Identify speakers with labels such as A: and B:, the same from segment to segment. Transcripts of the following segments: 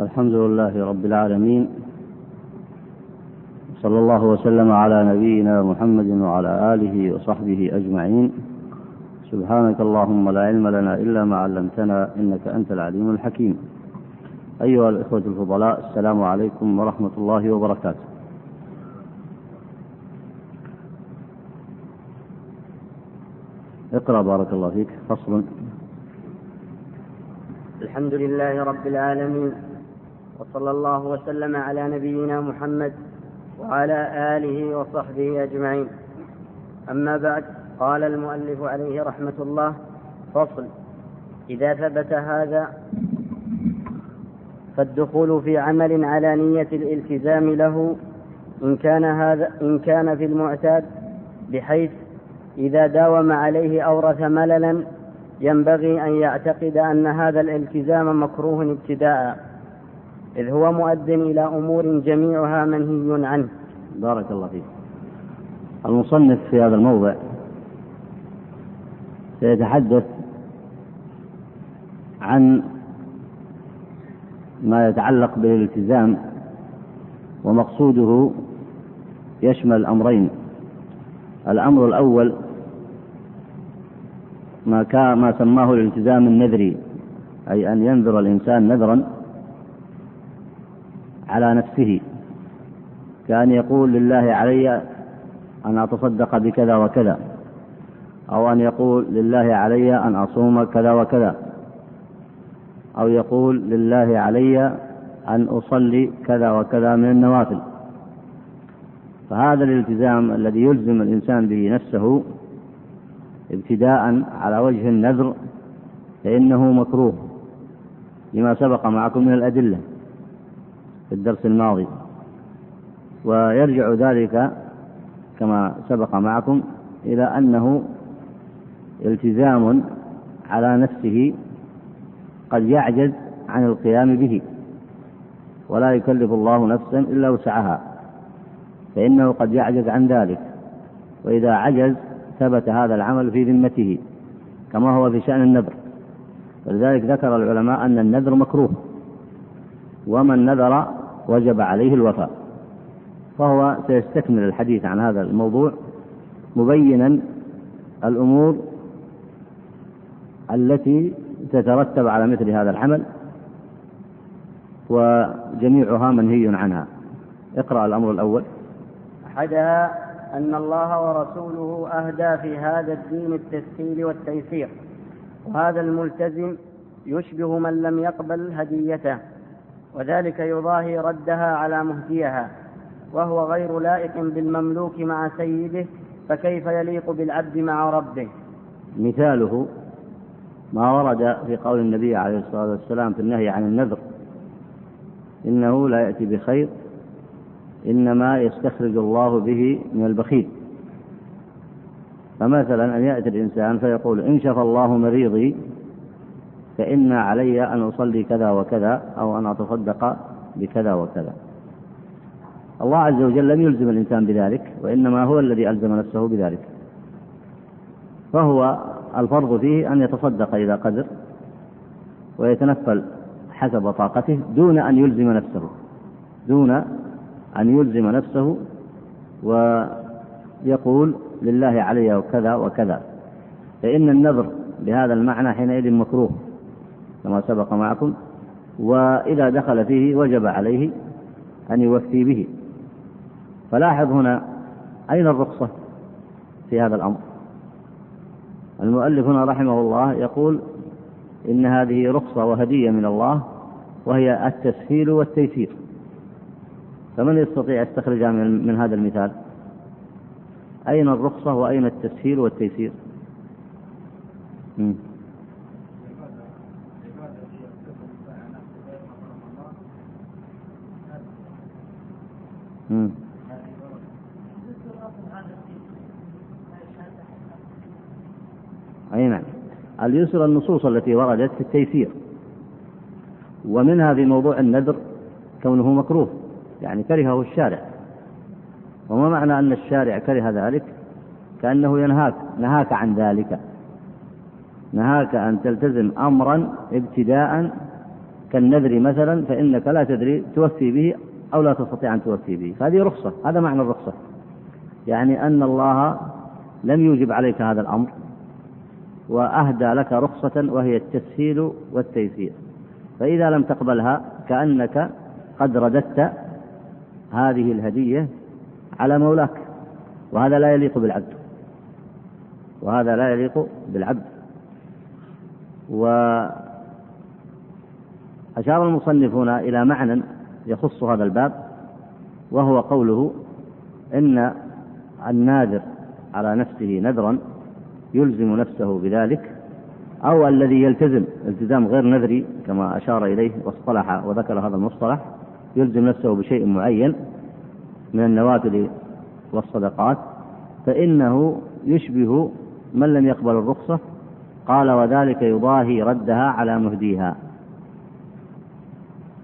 A: الحمد لله رب العالمين صلى الله وسلم على نبينا محمد وعلى آله وصحبه أجمعين. سبحانك اللهم لا علم لنا إلا ما علمتنا إنك أنت العليم الحكيم. أيها الإخوة الفضلاء السلام عليكم ورحمة الله وبركاته. اقرأ بارك الله فيك فصل.
B: الحمد لله رب العالمين وصلى الله وسلم على نبينا محمد وعلى آله وصحبه أجمعين. أما بعد قال المؤلف عليه رحمة الله فصل. إذا ثبت هذا فالدخول في عمل على نية الالتزام له إن كان هذا إن كان في المعتاد بحيث إذا داوم عليه أورث مللا ينبغي أن يعتقد أن هذا الالتزام مكروه ابتداء. إذ هو مؤد إلى أمور جميعها منهي عنه.
A: بارك الله فيك. المصنف في هذا الموضع سيتحدث عن ما يتعلق بالالتزام ومقصوده يشمل الأمرين الأمر الأول ما كان ما سماه الالتزام النذري أي أن ينذر الإنسان نذرا نفسه. كأن يقول لله علي أن أتصدق بكذا وكذا أو أن يقول لله علي أن أصوم كذا وكذا أو يقول لله علي أن أصلي كذا وكذا من النوافل. فهذا الالتزام الذي يلزم الإنسان به نفسه ابتداء على وجه النذر فإنه مكروه لما سبق معكم من الأدلة. في الدرس الماضي. ويرجع ذلك كما سبق معكم إلى أنه التزام على نفسه قد يعجز عن القيام به ولا يكلف الله نفسا إلا وسعها فإنه قد يعجز عن ذلك. وإذا عجز ثبت هذا العمل في ذمته كما هو في شأن النذر. ولذلك ذكر العلماء أن النذر مكروه ومن نذر وجب عليه الوفاء. فهو سيستكمل الحديث عن هذا الموضوع مبينا الأمور التي تترتب على مثل هذا العمل وجميعها منهي عنها. اقرأ الأمر الأول.
B: أحدها أن الله ورسوله أهدى في هذا الدين التسهيل والتيسير وهذا الملتزم يشبه من لم يقبل هديته. وذلك يضاهي ردها على مهديها وهو غير لائق بالمملوك مع سيده فكيف يليق بالعبد مع ربه؟
A: مثاله ما ورد في قول النبي عليه الصلاة والسلام في النهي عن النذر إنه لا يأتي بخير إنما يستخرج الله به من البخيل. فمثلا أن يأتي الإنسان فيقول إن شفى الله مريضي فإن علي أن أصلي كذا وكذا أو أن أتصدق بكذا وكذا. الله عز وجل لم يلزم الإنسان بذلك وإنما هو الذي ألزم نفسه بذلك. فهو الفرض فيه أن يتصدق إذا قدر ويتنفل حسب طاقته دون أن يلزم نفسه دون أن يلزم نفسه ويقول لله علي وكذا وكذا. فإن النذر بهذا المعنى حينئذ مكروه. كما سبق معكم وإذا دخل فيه وجب عليه أن يوفي به. فلاحظ هنا أين الرخصة في هذا الأمر؟ المؤلف هنا رحمه الله يقول إن هذه رخصة وهدية من الله وهي التسهيل والتيسير. فمن يستطيع يستخرجها من, هذا المثال؟ أين الرخصة وأين التسهيل والتيسير؟ أي نعم اليسر النصوص التي وردت في التيسير. ومنها في موضوع النذر كونه مكروه يعني كرهه الشارع. وما معنى أن الشارع كره ذلك؟ كأنه ينهاك نهاك عن ذلك. نهاك أن تلتزم أمرا ابتداء كالنذر مثلا فإنك لا تدري توفي به أو لا تستطيع أن توفي به. فهذه رخصة هذا معنى الرخصة. يعني أن الله لم يوجب عليك هذا الأمر. وأهدى لك رخصة وهي التسهيل والتيسير. فإذا لم تقبلها كأنك قد رددت هذه الهدية على مولاك وهذا لا يليق بالعبد. وهذا لا يليق بالعبد. وأشار المصنفون إلى معنى يخص هذا الباب وهو قوله إن النادر على نفسه نذرا يلزم نفسه بذلك أو الذي يلتزم التزام غير نذري كما أشار إليه واصطلح وذكر هذا المصطلح يلزم نفسه بشيء معين من النوافل والصدقات فإنه يشبه من لم يقبل الرخصة قال وذلك يضاهي ردها على مهديها.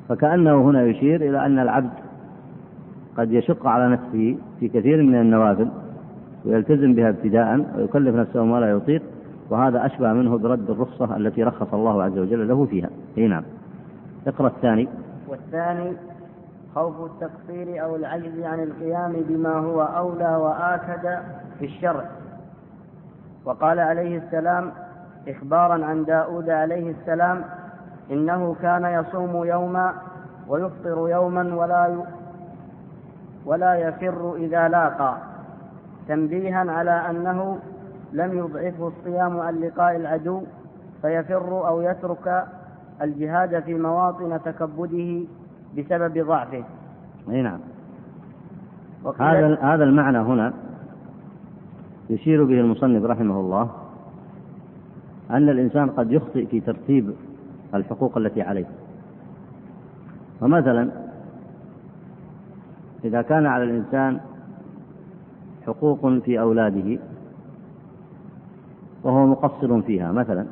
A: فكأنه هنا يشير إلى أن العبد قد يشق على نفسه في كثير من النوافل ويلتزم بها ابتداء ويكلف نفسه ما لا يطيق وهذا أشبه منه برد الرخصة التي رخص الله عز وجل له فيها. أي نعم. اقرأ الثاني.
B: والثاني خوف التقصير أو العجز عن القيام بما هو أولى وآكد في الشرع. وقال عليه السلام إخبارا عن داود عليه السلام إنه كان يصوم يوما ويفطر يوما ولا ولا يفر إذا لاقى. تنبيها على أنه لم يضعفه الصيام عن لقاء العدو فيفر أو يترك الجهاد في مواطن تكبده بسبب ضعفه.
A: أي نعم. هذا هذا المعنى هنا يشير به المصنف رحمه الله أن الإنسان قد يخطئ في ترتيب الحقوق التي عليه. فمثلا إذا كان على الإنسان حقوق في أولاده وهو مقصر فيها مثلا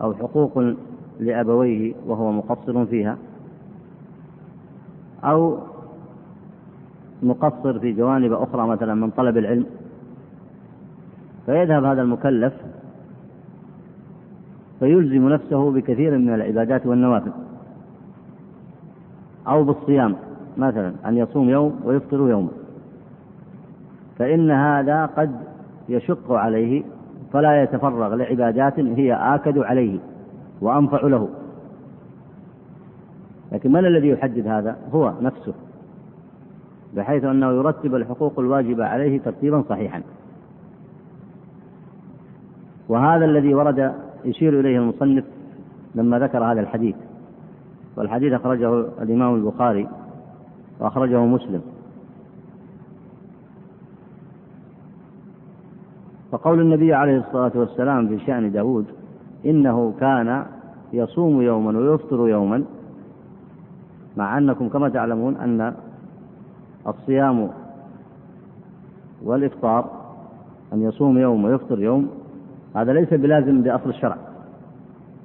A: أو حقوق لأبويه وهو مقصر فيها أو مقصر في جوانب أخرى مثلا من طلب العلم. فيذهب هذا المكلف فيلزم نفسه بكثير من العبادات والنوافل أو بالصيام مثلا أن يصوم يوم ويفطر يوم فإن هذا قد يشق عليه فلا يتفرغ لعبادات هي آكد عليه وأنفع له. لكن من الذي يحدد هذا؟ هو نفسه. بحيث أنه يرتب الحقوق الواجبة عليه ترتيبا صحيحا. وهذا الذي ورد يشير إليه المصنف لما ذكر هذا الحديث. والحديث أخرجه الإمام البخاري وأخرجه مسلم. فقول النبي عليه الصلاة والسلام في شأن داود إنه كان يصوم يوما ويفطر يوما مع أنكم كما تعلمون أن الصيام والإفطار أن يصوم يوم ويفطر يوم هذا ليس بلازم بأصل الشرع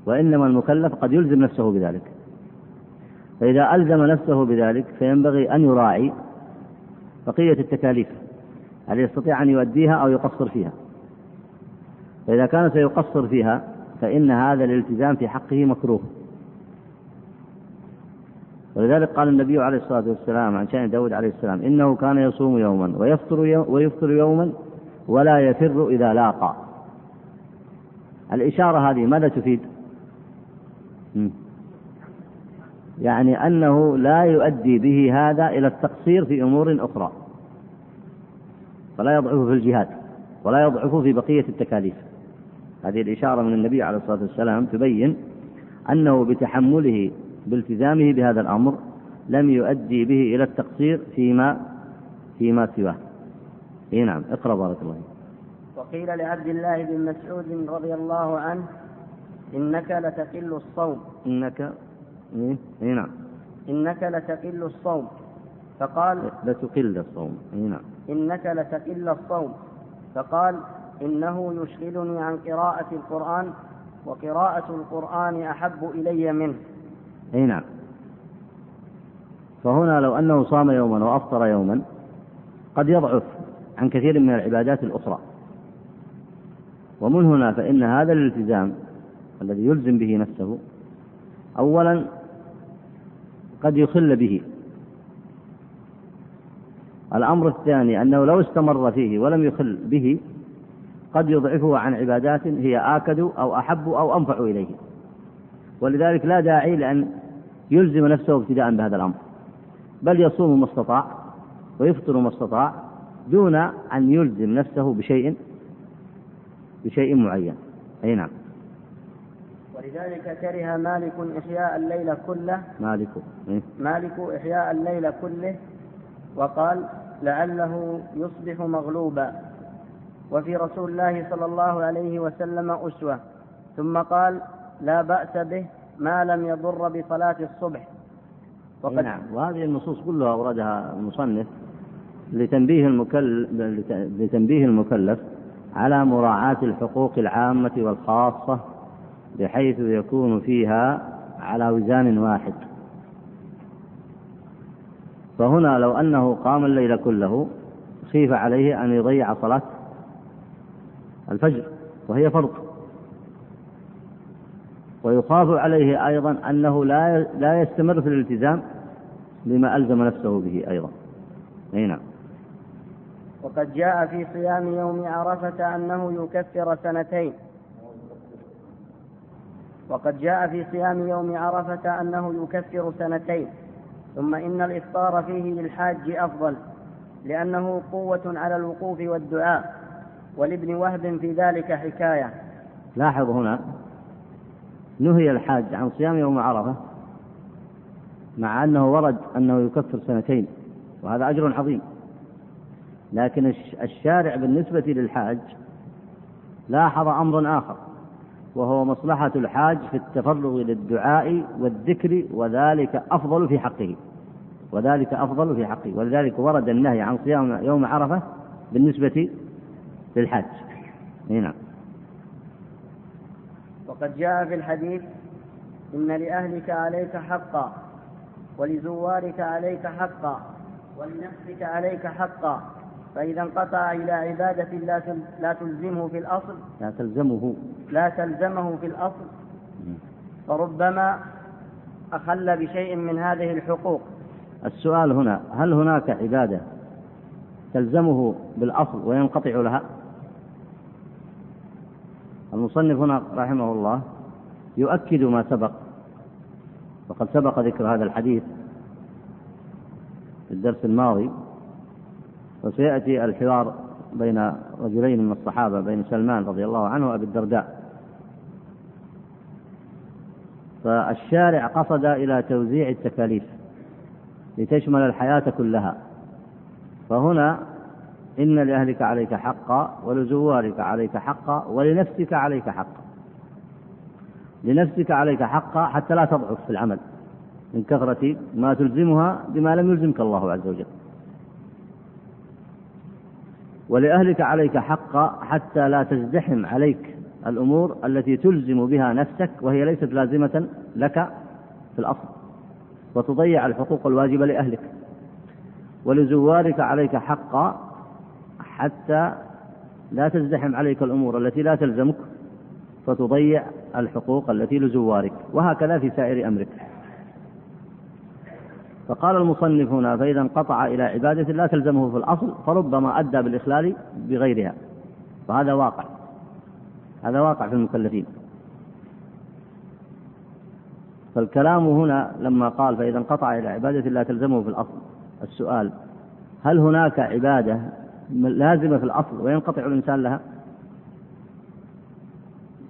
A: وإنما المكلف قد يلزم نفسه بذلك. فإذا ألزم نفسه بذلك فينبغي أن يراعي بقية التكاليف هل يستطيع أن يؤديها أو يقصر فيها. فإذا كان سيقصر فيها فإن هذا الالتزام في حقه مكروه. ولذلك قال النبي عليه الصلاة والسلام عن شأن داود عليه السلام إنه كان يصوم يوما ويفطر, ويفطر يوما ولا يفر إذا لاقى. الإشارة هذه ماذا تفيد؟ يعني أنه لا يؤدي به هذا إلى التقصير في أمور أخرى. فلا يضعف في الجهاد ولا يضعف في بقية التكاليف. هذه الإشارة من النبي عليه الصلاة والسلام تبين أنه بتحمله بالتزامه بهذا الأمر لم يؤدي به إلى التقصير فيما فيما سواه. إي نعم اقرأ بارك الله
B: وقيل لعبد الله بن مسعود رضي الله عنه إنك لتقل الصوم.
A: إنك إيه نعم.
B: إنك لتقل الصوم. فقال
A: لتقل الصوم إيه نعم.
B: إنك لتقل الصوم. فقال إنه يشغلني عن قراءة القرآن وقراءة القرآن أحب إلي منه.
A: أي نعم. فهنا لو أنه صام يوما وأفطر يوما قد يضعف عن كثير من العبادات الأخرى. ومن هنا فإن هذا الالتزام الذي يلزم به نفسه أولا قد يخل به. الأمر الثاني أنه لو استمر فيه ولم يخل به قد يضعفه عن عبادات هي آكد أو أحب أو أنفع إليه. ولذلك لا داعي لأن يلزم نفسه ابتداء بهذا الأمر. بل يصوم ما استطاع ويفطر ما استطاع دون أن يلزم نفسه بشيء بشيء معين. أي نعم.
B: ولذلك كره مالك إحياء الليل كله.
A: مالك إيه؟
B: مالك إحياء الليل كله وقال لعله يصبح مغلوبا. وفي رسول الله صلى الله عليه وسلم أسوة. ثم قال لا بأس به ما لم يضر بصلاة الصبح.
A: وقد نعم. وهذه النصوص كلها أوردها المصنف لتنبيه المكلف لتنبيه المكلف على مراعاة الحقوق العامة والخاصة بحيث يكون فيها على وزان واحد. فهنا لو أنه قام الليل كله خيف عليه أن يضيع صلاة الفجر وهي فرض. ويخاف عليه أيضا أنه لا لا يستمر في الالتزام بما ألزم نفسه به أيضا. أي نعم.
B: وقد جاء في صيام يوم عرفة أنه يكفر سنتين. وقد جاء في صيام يوم عرفة أنه يكفر سنتين. ثم إن الإفطار فيه للحاج أفضل لأنه قوة على الوقوف والدعاء. ولابن وهب في ذلك حكاية.
A: لاحظ هنا نهي الحاج عن صيام يوم عرفة مع أنه ورد أنه يكفر سنتين وهذا أجر عظيم. لكن الشارع بالنسبة للحاج لاحظ أمرا آخر وهو مصلحة الحاج في التفرغ للدعاء والذكر وذلك أفضل في حقه. وذلك أفضل في حقه. ولذلك ورد النهي عن صيام يوم عرفة بالنسبة للحاج نعم.
B: وقد جاء في الحديث إن لأهلك عليك حقا ولزوارك عليك حقا ولنفسك عليك حقا فإذا انقطع إلى عبادة لا لا تلزمه في الأصل.
A: لا تلزمه.
B: لا تلزمه في الأصل. فربما أخل بشيء من هذه الحقوق.
A: السؤال هنا هل هناك عبادة تلزمه بالأصل وينقطع لها؟ المصنف هنا رحمه الله يؤكد ما سبق وقد سبق ذكر هذا الحديث في الدرس الماضي وسيأتي الحوار بين رجلين من الصحابة بين سلمان رضي الله عنه وأبي الدرداء. فالشارع قصد إلى توزيع التكاليف لتشمل الحياة كلها. فهنا إن لأهلك عليك حقا ولزوارك عليك حقا ولنفسك عليك حقا. لنفسك عليك حقا حتى لا تضعف في العمل. من كثرة ما تلزمها بما لم يلزمك الله عز وجل. ولأهلك عليك حقا حتى لا تزدحم عليك الأمور التي تلزم بها نفسك وهي ليست لازمة لك في الأصل. وتضيع الحقوق الواجبة لأهلك. ولزوارك عليك حقا حتى لا تزدحم عليك الأمور التي لا تلزمك فتضيع الحقوق التي لزوارك وهكذا في سائر أمرك. فقال المصنف هنا فإذا انقطع إلى عبادة لا تلزمه في الأصل فربما أدى بالإخلال بغيرها. فهذا واقع. هذا واقع في المكلفين. فالكلام هنا لما قال فإذا انقطع إلى عبادة لا تلزمه في الأصل السؤال هل هناك عبادة لازمة في الأصل وينقطع الإنسان لها؟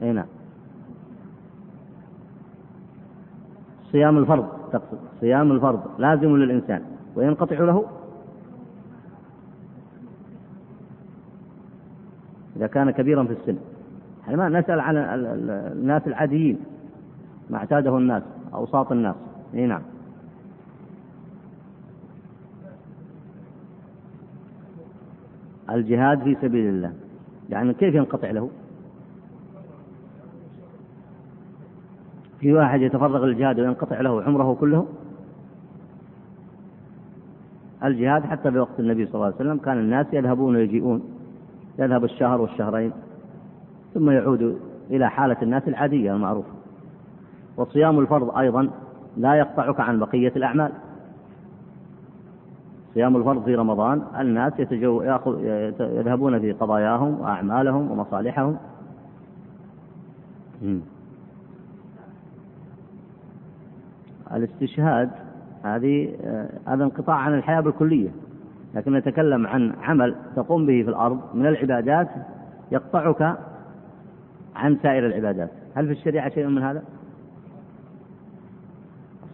A: أي نعم. صيام الفرض تقصد. صيام الفرض لازم للإنسان. وينقطع له؟ إذا كان كبيرا في السن. إحنا ما نسأل عن الناس العاديين ما اعتاده الناس أوساط الناس. أي نعم. الجهاد في سبيل الله. يعني كيف ينقطع له؟ في واحد يتفرغ للجهاد وينقطع له عمره كله؟ الجهاد حتى في وقت النبي صلى الله عليه وسلم كان الناس يذهبون ويجيئون. يذهب الشهر والشهرين. ثم يعود إلى حالة الناس العادية المعروفة. وصيام الفرض أيضا لا يقطعك عن بقية الأعمال. صيام الفرض في رمضان الناس يتجو يأخذ يذهبون في قضاياهم وأعمالهم ومصالحهم. الاستشهاد هذه آه، هذا انقطاع عن الحياة بالكلية. لكن نتكلم عن عمل تقوم به في الأرض من العبادات يقطعك عن سائر العبادات. هل في الشريعة شيء من هذا؟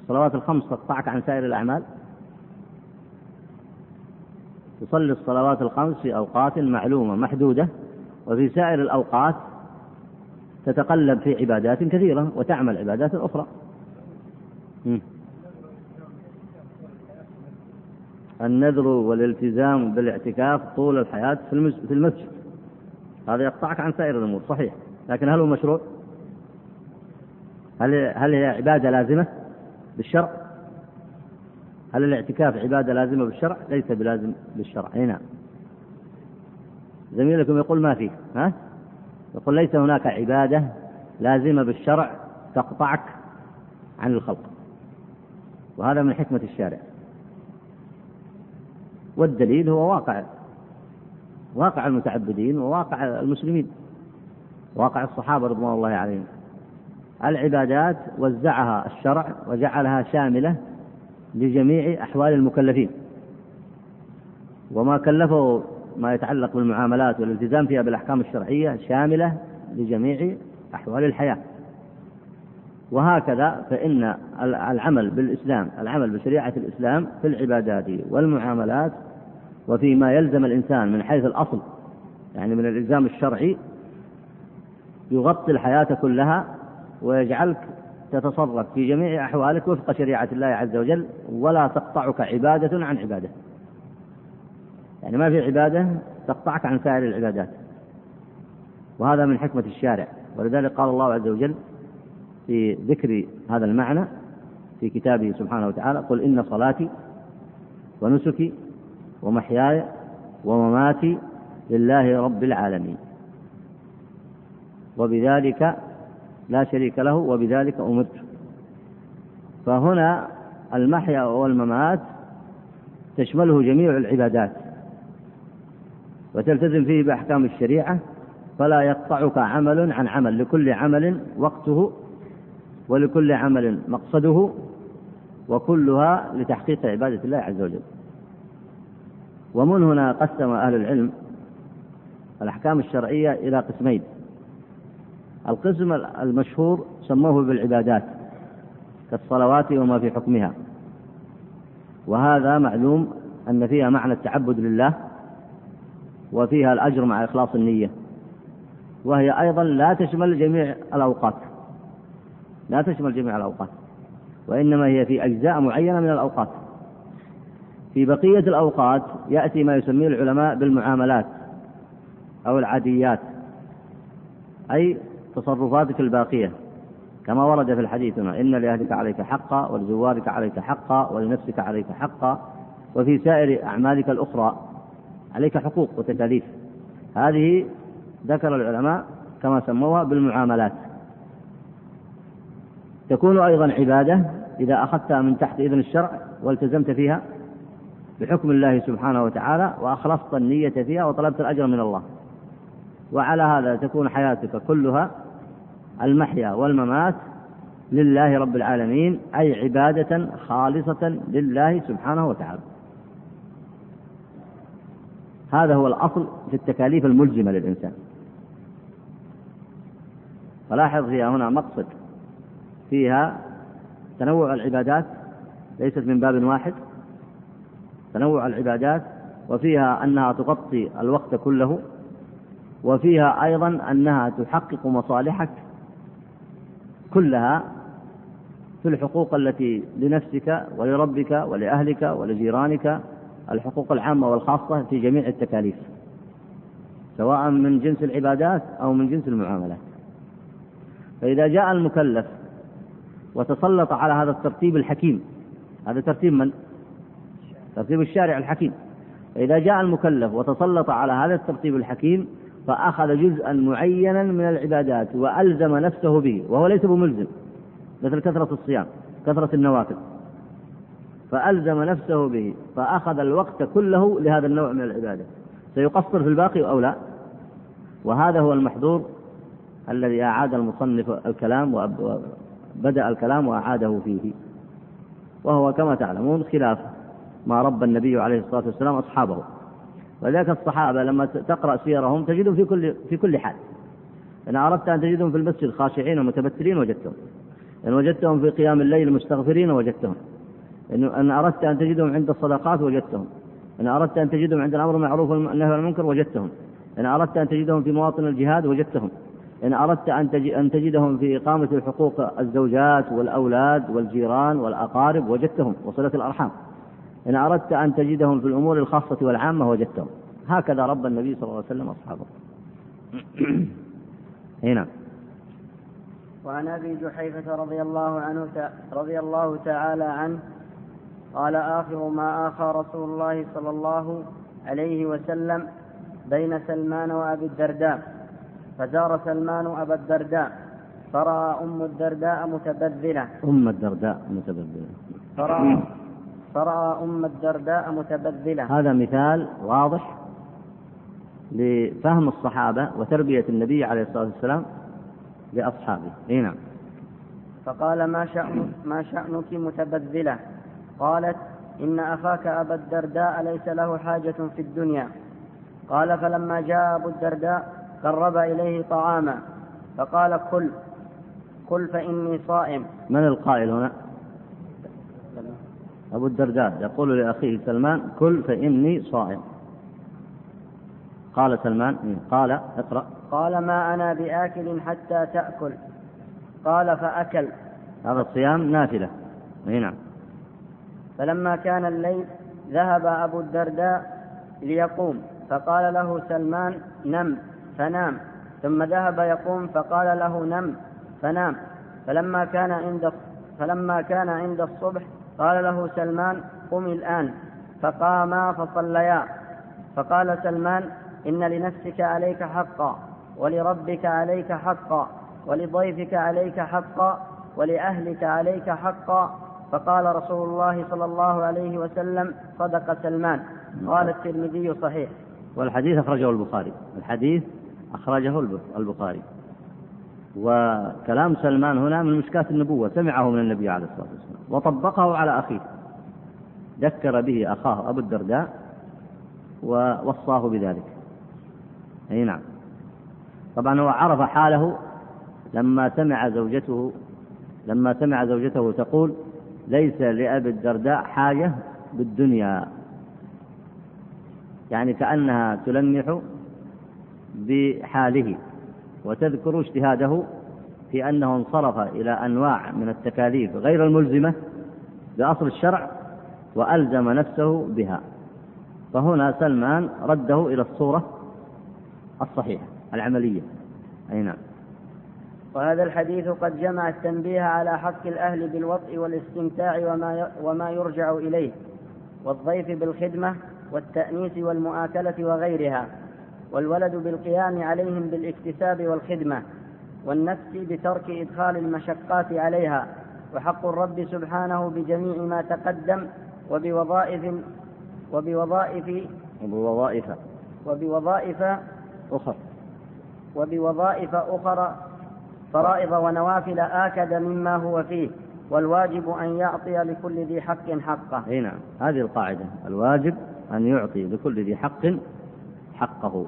A: الصلوات الخمس تقطعك عن سائر الأعمال؟ تصلي الصلوات الخمس في أوقات معلومة محدودة وفي سائر الأوقات تتقلب في عبادات كثيرة وتعمل عبادات أخرى النذر والالتزام بالاعتكاف طول الحياة في المسجد هذا يقطعك عن سائر الأمور صحيح لكن هل هو مشروع؟ هل هل هي عبادة لازمة بالشرع؟ هل الاعتكاف عبادة لازمة بالشرع؟ ليس بلازم بالشرع، أي نعم. زميلكم يقول ما فيه، ها؟ يقول ليس هناك عبادة لازمة بالشرع تقطعك عن الخلق. وهذا من حكمة الشارع. والدليل هو واقع واقع المتعبدين وواقع المسلمين واقع الصحابة رضوان الله عليهم العبادات وزعها الشرع وجعلها شاملة لجميع أحوال المكلفين. وما كلفه ما يتعلق بالمعاملات والالتزام فيها بالأحكام الشرعية شاملة لجميع أحوال الحياة. وهكذا فإن العمل بالإسلام العمل بشريعة الإسلام في العبادات والمعاملات وفيما يلزم الإنسان من حيث الأصل يعني من الإلزام الشرعي يغطي الحياة كلها ويجعلك تتصرف في جميع أحوالك وفق شريعة الله عز وجل ولا تقطعك عبادة عن عبادة. يعني ما في عبادة تقطعك عن سائر العبادات. وهذا من حكمة الشارع. ولذلك قال الله عز وجل في ذكر هذا المعنى في كتابه سبحانه وتعالى قل إن صلاتي ونسكي ومحياي ومماتي لله رب العالمين. وبذلك لا شريك له وبذلك أمرت. فهنا المحيا والممات تشمله جميع العبادات وتلتزم فيه بأحكام الشريعة فلا يقطعك عمل عن عمل لكل عمل وقته ولكل عمل مقصده وكلها لتحقيق عبادة الله عز وجل. ومن هنا قسم أهل العلم الأحكام الشرعية إلى قسمين. القسم المشهور سموه بالعبادات كالصلوات وما في حكمها. وهذا معلوم أن فيها معنى التعبد لله وفيها الأجر مع إخلاص النية. وهي أيضا لا تشمل جميع الأوقات. لا تشمل جميع الأوقات. وإنما هي في أجزاء معينة من الأوقات. في بقية الأوقات يأتي ما يسميه العلماء بالمعاملات أو العاديات أي تصرفاتك الباقية. كما ورد في الحديث هنا إن لأهلك عليك حقا ولزوارك عليك حقا ولنفسك عليك حقا وفي سائر أعمالك الأخرى عليك حقوق وتكاليف. هذه ذكر العلماء كما سموها بالمعاملات. تكون أيضا عبادة إذا أخذتها من تحت إذن الشرع والتزمت فيها بحكم الله سبحانه وتعالى وأخلصت النية فيها وطلبت الأجر من الله. وعلى هذا تكون حياتك كلها المحيا والممات لله رب العالمين أي عبادة خالصة لله سبحانه وتعالى. هذا هو الأصل في التكاليف الملزمة للإنسان. فلاحظ فيها هنا مقصد فيها تنوع العبادات ليست من باب واحد. تنوع العبادات وفيها أنها تغطي الوقت كله. وفيها أيضا أنها تحقق مصالحك كلها في الحقوق التي لنفسك ولربك ولأهلك ولجيرانك الحقوق العامة والخاصة في جميع التكاليف سواء من جنس العبادات أو من جنس المعاملات فإذا جاء المكلف وتسلط على هذا الترتيب الحكيم هذا ترتيب من؟ ترتيب الشارع الحكيم فإذا جاء المكلف وتسلط على هذا الترتيب الحكيم فأخذ جزءا معينا من العبادات وألزم نفسه به وهو ليس بملزم مثل كثرة الصيام كثرة النوافل. فألزم نفسه به فأخذ الوقت كله لهذا النوع من العبادة. سيقصر في الباقي أو لا؟ وهذا هو المحظور الذي أعاد المصنف الكلام وبدأ الكلام وأعاده فيه. وهو كما تعلمون خلاف ما ربى النبي عليه الصلاة والسلام أصحابه. ولذلك الصحابة لما تقرأ سيرهم تجدهم في كل في كل حال. إن أردت أن تجدهم في المسجد خاشعين ومتبتلين وجدتهم. إن وجدتهم في قيام الليل مستغفرين وجدتهم. إن أردت أن تجدهم عند الصدقات وجدتهم. إن أردت أن تجدهم عند الأمر بالمعروف والنهي عن المنكر وجدتهم. إن أردت أن تجدهم في مواطن الجهاد وجدتهم. إن أردت أن تجدهم في إقامة حقوق الزوجات والأولاد والجيران والأقارب وجدتهم. وصلة الأرحام. إن أردت أن تجدهم في الأمور الخاصة والعامة وجدتهم. هكذا رب النبي صلى الله عليه وسلم أصحابه. هنا.
B: وعن أبي جحيفة رضي الله عنه رضي الله تعالى عنه قال آخر ما آخى رسول الله صلى الله عليه وسلم بين سلمان وأبي الدرداء. فزار سلمان أبا الدرداء فرأى أم الدرداء متبذلة.
A: أم الدرداء متبذلة.
B: فرأى فرأى أم الدرداء متبذلة.
A: هذا مثال واضح لفهم الصحابة وتربية النبي عليه الصلاة والسلام لأصحابه. إي نعم.
B: فقال ما شأن ما شأنك متبذلة؟ قالت إن أخاك أبا الدرداء ليس له حاجة في الدنيا. قال فلما جاء أبو الدرداء قرب إليه طعاما. فقال كل كل فإني صائم.
A: من القائل هنا؟ أبو الدرداء يقول لأخيه سلمان كل فإني صائم. قال سلمان قال اقرأ.
B: قال ما أنا بآكل حتى تأكل. قال فأكل.
A: هذا الصيام نافلة. اي نعم.
B: فلما كان الليل ذهب أبو الدرداء ليقوم فقال له سلمان نم. فنام. ثم ذهب يقوم فقال له نم. فنام. فلما كان عند فلما كان عند الصبح قال له سلمان قم الآن. فقاما فصليا. فقال سلمان إن لنفسك عليك حقا ولربك عليك حقا ولضيفك عليك حقا ولأهلك عليك حقا. فقال رسول الله صلى الله عليه وسلم صدق سلمان. قال الترمذي صحيح.
A: والحديث أخرجه البخاري. الحديث أخرجه البخاري. وكلام سلمان هنا من مشكات النبوة سمعه من النبي عليه الصلاة والسلام وطبقه على أخيه. ذكر به أخاه أبو الدرداء ووصاه بذلك. أي نعم. طبعا هو عرف حاله لما سمع زوجته لما سمع زوجته تقول ليس لأبي الدرداء حاجة بالدنيا. يعني كأنها تلمح بحاله. وتذكر اجتهاده في أنه انصرف إلى أنواع من التكاليف غير الملزمة بأصل الشرع وألزم نفسه بها. فهنا سلمان رده إلى الصورة الصحيحة العملية. أي نعم.
B: وهذا الحديث قد جمع التنبيه على حق الأهل بالوطء والاستمتاع وما وما يرجع إليه والضيف بالخدمة والتأنيس والمؤاكلة وغيرها. والولد بالقيام عليهم بالاكتساب والخدمة والنفس بترك إدخال المشقات عليها وحق الرب سبحانه بجميع ما تقدم وبوظائف وبوظائف
A: وبوظائف
B: وبوظائف
A: أخرى
B: وبوظائف أخرى فرائض ونوافل آكد مما هو فيه والواجب أن يعطي لكل ذي حق حقه.
A: نعم هذه القاعدة الواجب أن يعطي لكل ذي حق حقه.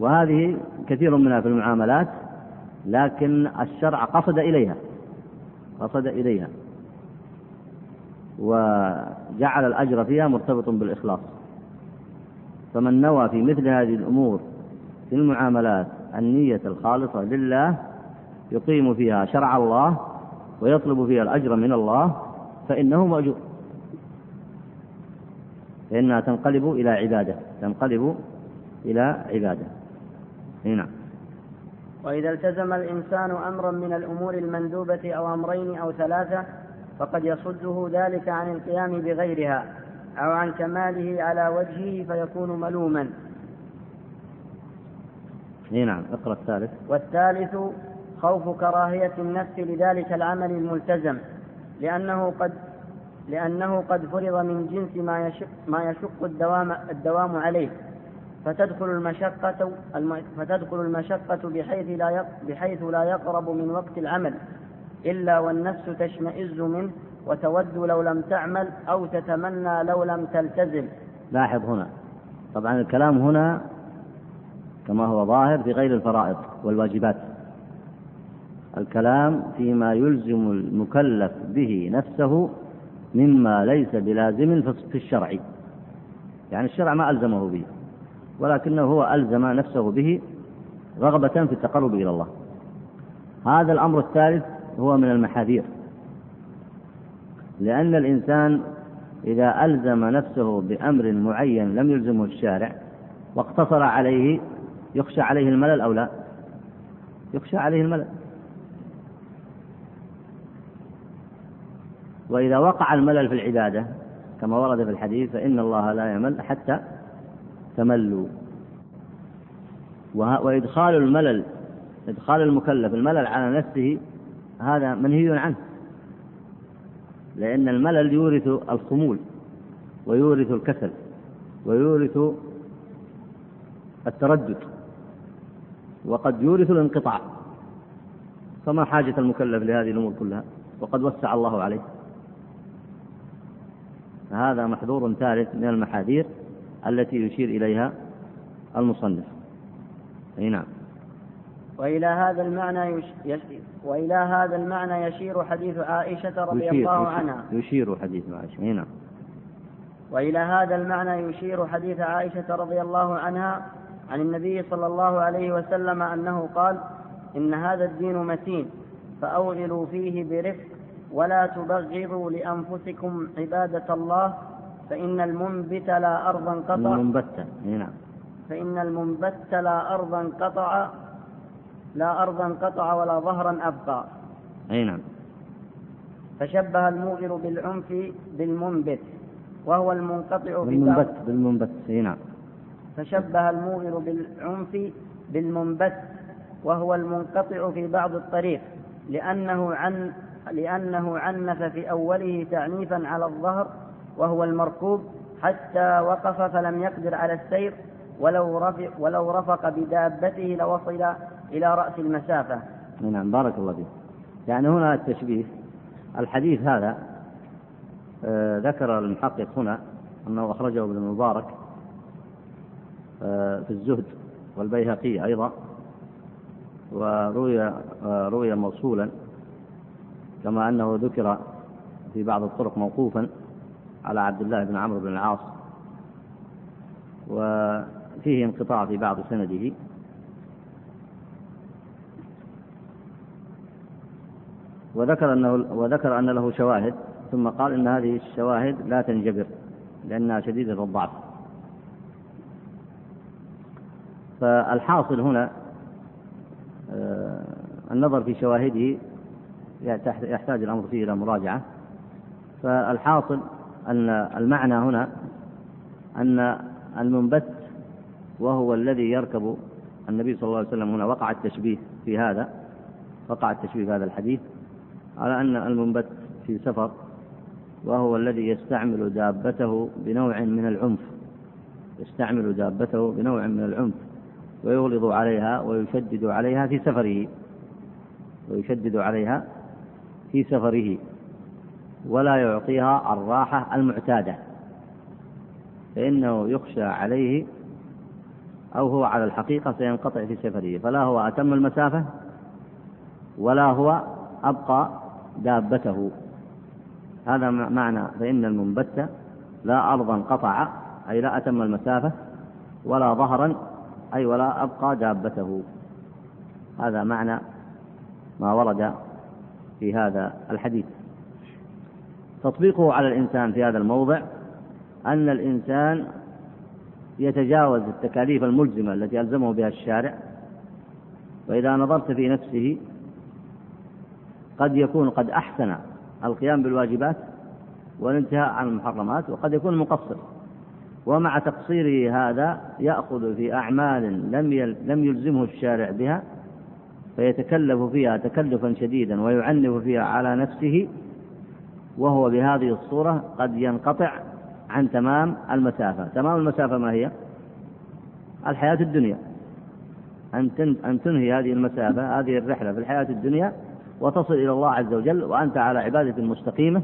A: وهذه كثير منها في المعاملات لكن الشرع قصد إليها قصد إليها. وجعل الأجر فيها مرتبط بالإخلاص. فمن نوى في مثل هذه الأمور في المعاملات النية الخالصة لله يقيم فيها شرع الله ويطلب فيها الأجر من الله فإنه مأجور. فإنها تنقلب إلى عبادة تنقلب إلى عبادة. نعم.
B: وإذا التزم الإنسان أمرا من الأمور المندوبة أو أمرين أو ثلاثة فقد يصده ذلك عن القيام بغيرها أو عن كماله على وجهه فيكون ملوما.
A: أي نعم. اقرأ الثالث.
B: والثالث خوف كراهية النفس لذلك العمل الملتزم لأنه قد لأنه قد فرض من جنس ما يشق ما يشق الدوام الدوام عليه. فتدخل المشقة فتدخل المشقة بحيث لا بحيث لا يقرب من وقت العمل إلا والنفس تشمئز منه وتود لو لم تعمل أو تتمنى لو لم تلتزم.
A: لاحظ هنا. طبعا الكلام هنا كما هو ظاهر في غير الفرائض والواجبات. الكلام فيما يلزم المكلف به نفسه مما ليس بلازم في الشرع. يعني الشرع ما ألزمه به. ولكنه هو ألزم نفسه به رغبة في التقرب إلى الله. هذا الأمر الثالث هو من المحاذير. لأن الإنسان إذا ألزم نفسه بأمر معين لم يلزمه الشارع واقتصر عليه يخشى عليه الملل أو لا؟ يخشى عليه الملل. وإذا وقع الملل في العبادة كما ورد في الحديث فإن الله لا يمل حتى تملوا. وإدخال الملل إدخال المكلف الملل على نفسه هذا منهي عنه. لأن الملل يورث الخمول ويورث الكسل ويورث التردد وقد يورث الانقطاع. فما حاجة المكلف لهذه الأمور كلها؟ وقد وسع الله عليه. هذا محظور ثالث من المحاذير. التي يشير إليها المصنف. أي نعم.
B: وإلى هذا المعنى يش... يش... وإلى هذا المعنى يشير حديث عائشة رضي
A: يشير
B: الله
A: يشير
B: عنها.
A: يشير حديث عائشة. أي نعم.
B: وإلى هذا المعنى يشير حديث عائشة رضي الله عنها عن النبي صلى الله عليه وسلم أنه قال إن هذا الدين متين فأوغلوا فيه برفق ولا تبغضوا لأنفسكم عبادة الله فإن المنبت لا أرضا قطع
A: المنبتة أي نعم.
B: فإن المنبت لا أرضا قطع لا أرضا قطع ولا ظهرا أبقى.
A: أي نعم.
B: فشبه الموغر بالعنف بالمنبت وهو المنقطع في بعض
A: بالمنبت بالمنبت. أي نعم.
B: فشبه الموغر بالعنف بالمنبت وهو المنقطع في بعض الطريق لأنه عن لأنه عنف في أوله تعنيفا على الظهر وهو المركوب حتى وقف فلم يقدر على السير ولو رفق, ولو رفق بدابته لوصل إلى رأس المسافة.
A: نعم بارك الله فيك. يعني هنا التشبيه. الحديث هذا آه ذكر المحقق هنا أنه أخرجه ابن المبارك آه في الزهد والبيهقي أيضا وروي آه روي موصولا كما أنه ذكر في بعض الطرق موقوفا. على عبد الله بن عمرو بن العاص وفيه انقطاع في بعض سنده. وذكر أنه وذكر أن له شواهد ثم قال إن هذه الشواهد لا تنجبر لأنها شديدة الضعف. فالحاصل هنا آه، النظر في شواهده يحتاج الأمر فيه إلى مراجعة. فالحاصل أن المعنى هنا أن المنبت وهو الذي يركب النبي صلى الله عليه وسلم هنا وقع التشبيه في هذا وقع التشبيه في هذا الحديث على أن المنبت في سفر وهو الذي يستعمل دابته بنوع من العنف يستعمل دابته بنوع من العنف ويغلظ عليها ويشدد عليها في سفره ويشدد عليها في سفره. ولا يعطيها الراحة المعتادة. فإنه يخشى عليه أو هو على الحقيقة سينقطع في سفره. فلا هو أتم المسافة ولا هو أبقى دابته. هذا معنى فإن المنبت لا أرضا قطع أي لا أتم المسافة ولا ظهرا أي ولا أبقى دابته. هذا معنى ما ورد في هذا الحديث. تطبيقه على الإنسان في هذا الموضع أن الإنسان يتجاوز التكاليف الملزمة التي ألزمه بها الشارع وإذا نظرت في نفسه قد يكون قد أحسن القيام بالواجبات والانتهاء عن المحرمات وقد يكون مقصر. ومع تقصيره هذا يأخذ في أعمال لم لم يلزمه الشارع بها فيتكلف فيها تكلفا شديدا ويعنف فيها على نفسه وهو بهذه الصورة قد ينقطع عن تمام المسافة. تمام المسافة ما هي؟ الحياة الدنيا. أن أن تنهي هذه المسافة هذه الرحلة في الحياة الدنيا وتصل إلى الله عز وجل وأنت على عبادة مستقيمة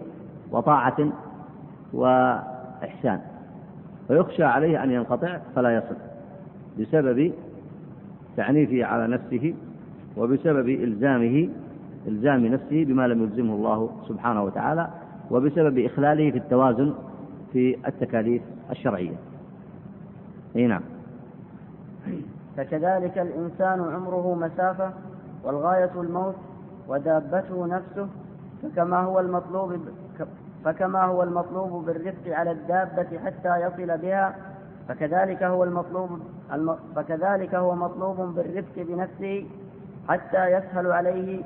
A: وطاعة وإحسان. فيخشى عليه أن ينقطع فلا يصل بسبب تعنيفه على نفسه وبسبب إلزامه إلزام نفسه بما لم يلزمه الله سبحانه وتعالى وبسبب إخلاله في التوازن في التكاليف الشرعية. أي نعم.
B: فكذلك الإنسان عمره مسافة والغاية الموت ودابته نفسه فكما هو المطلوب فكما هو المطلوب بالرفق على الدابة حتى يصل بها فكذلك هو المطلوب فكذلك هو مطلوب بالرفق بنفسه حتى يسهل عليه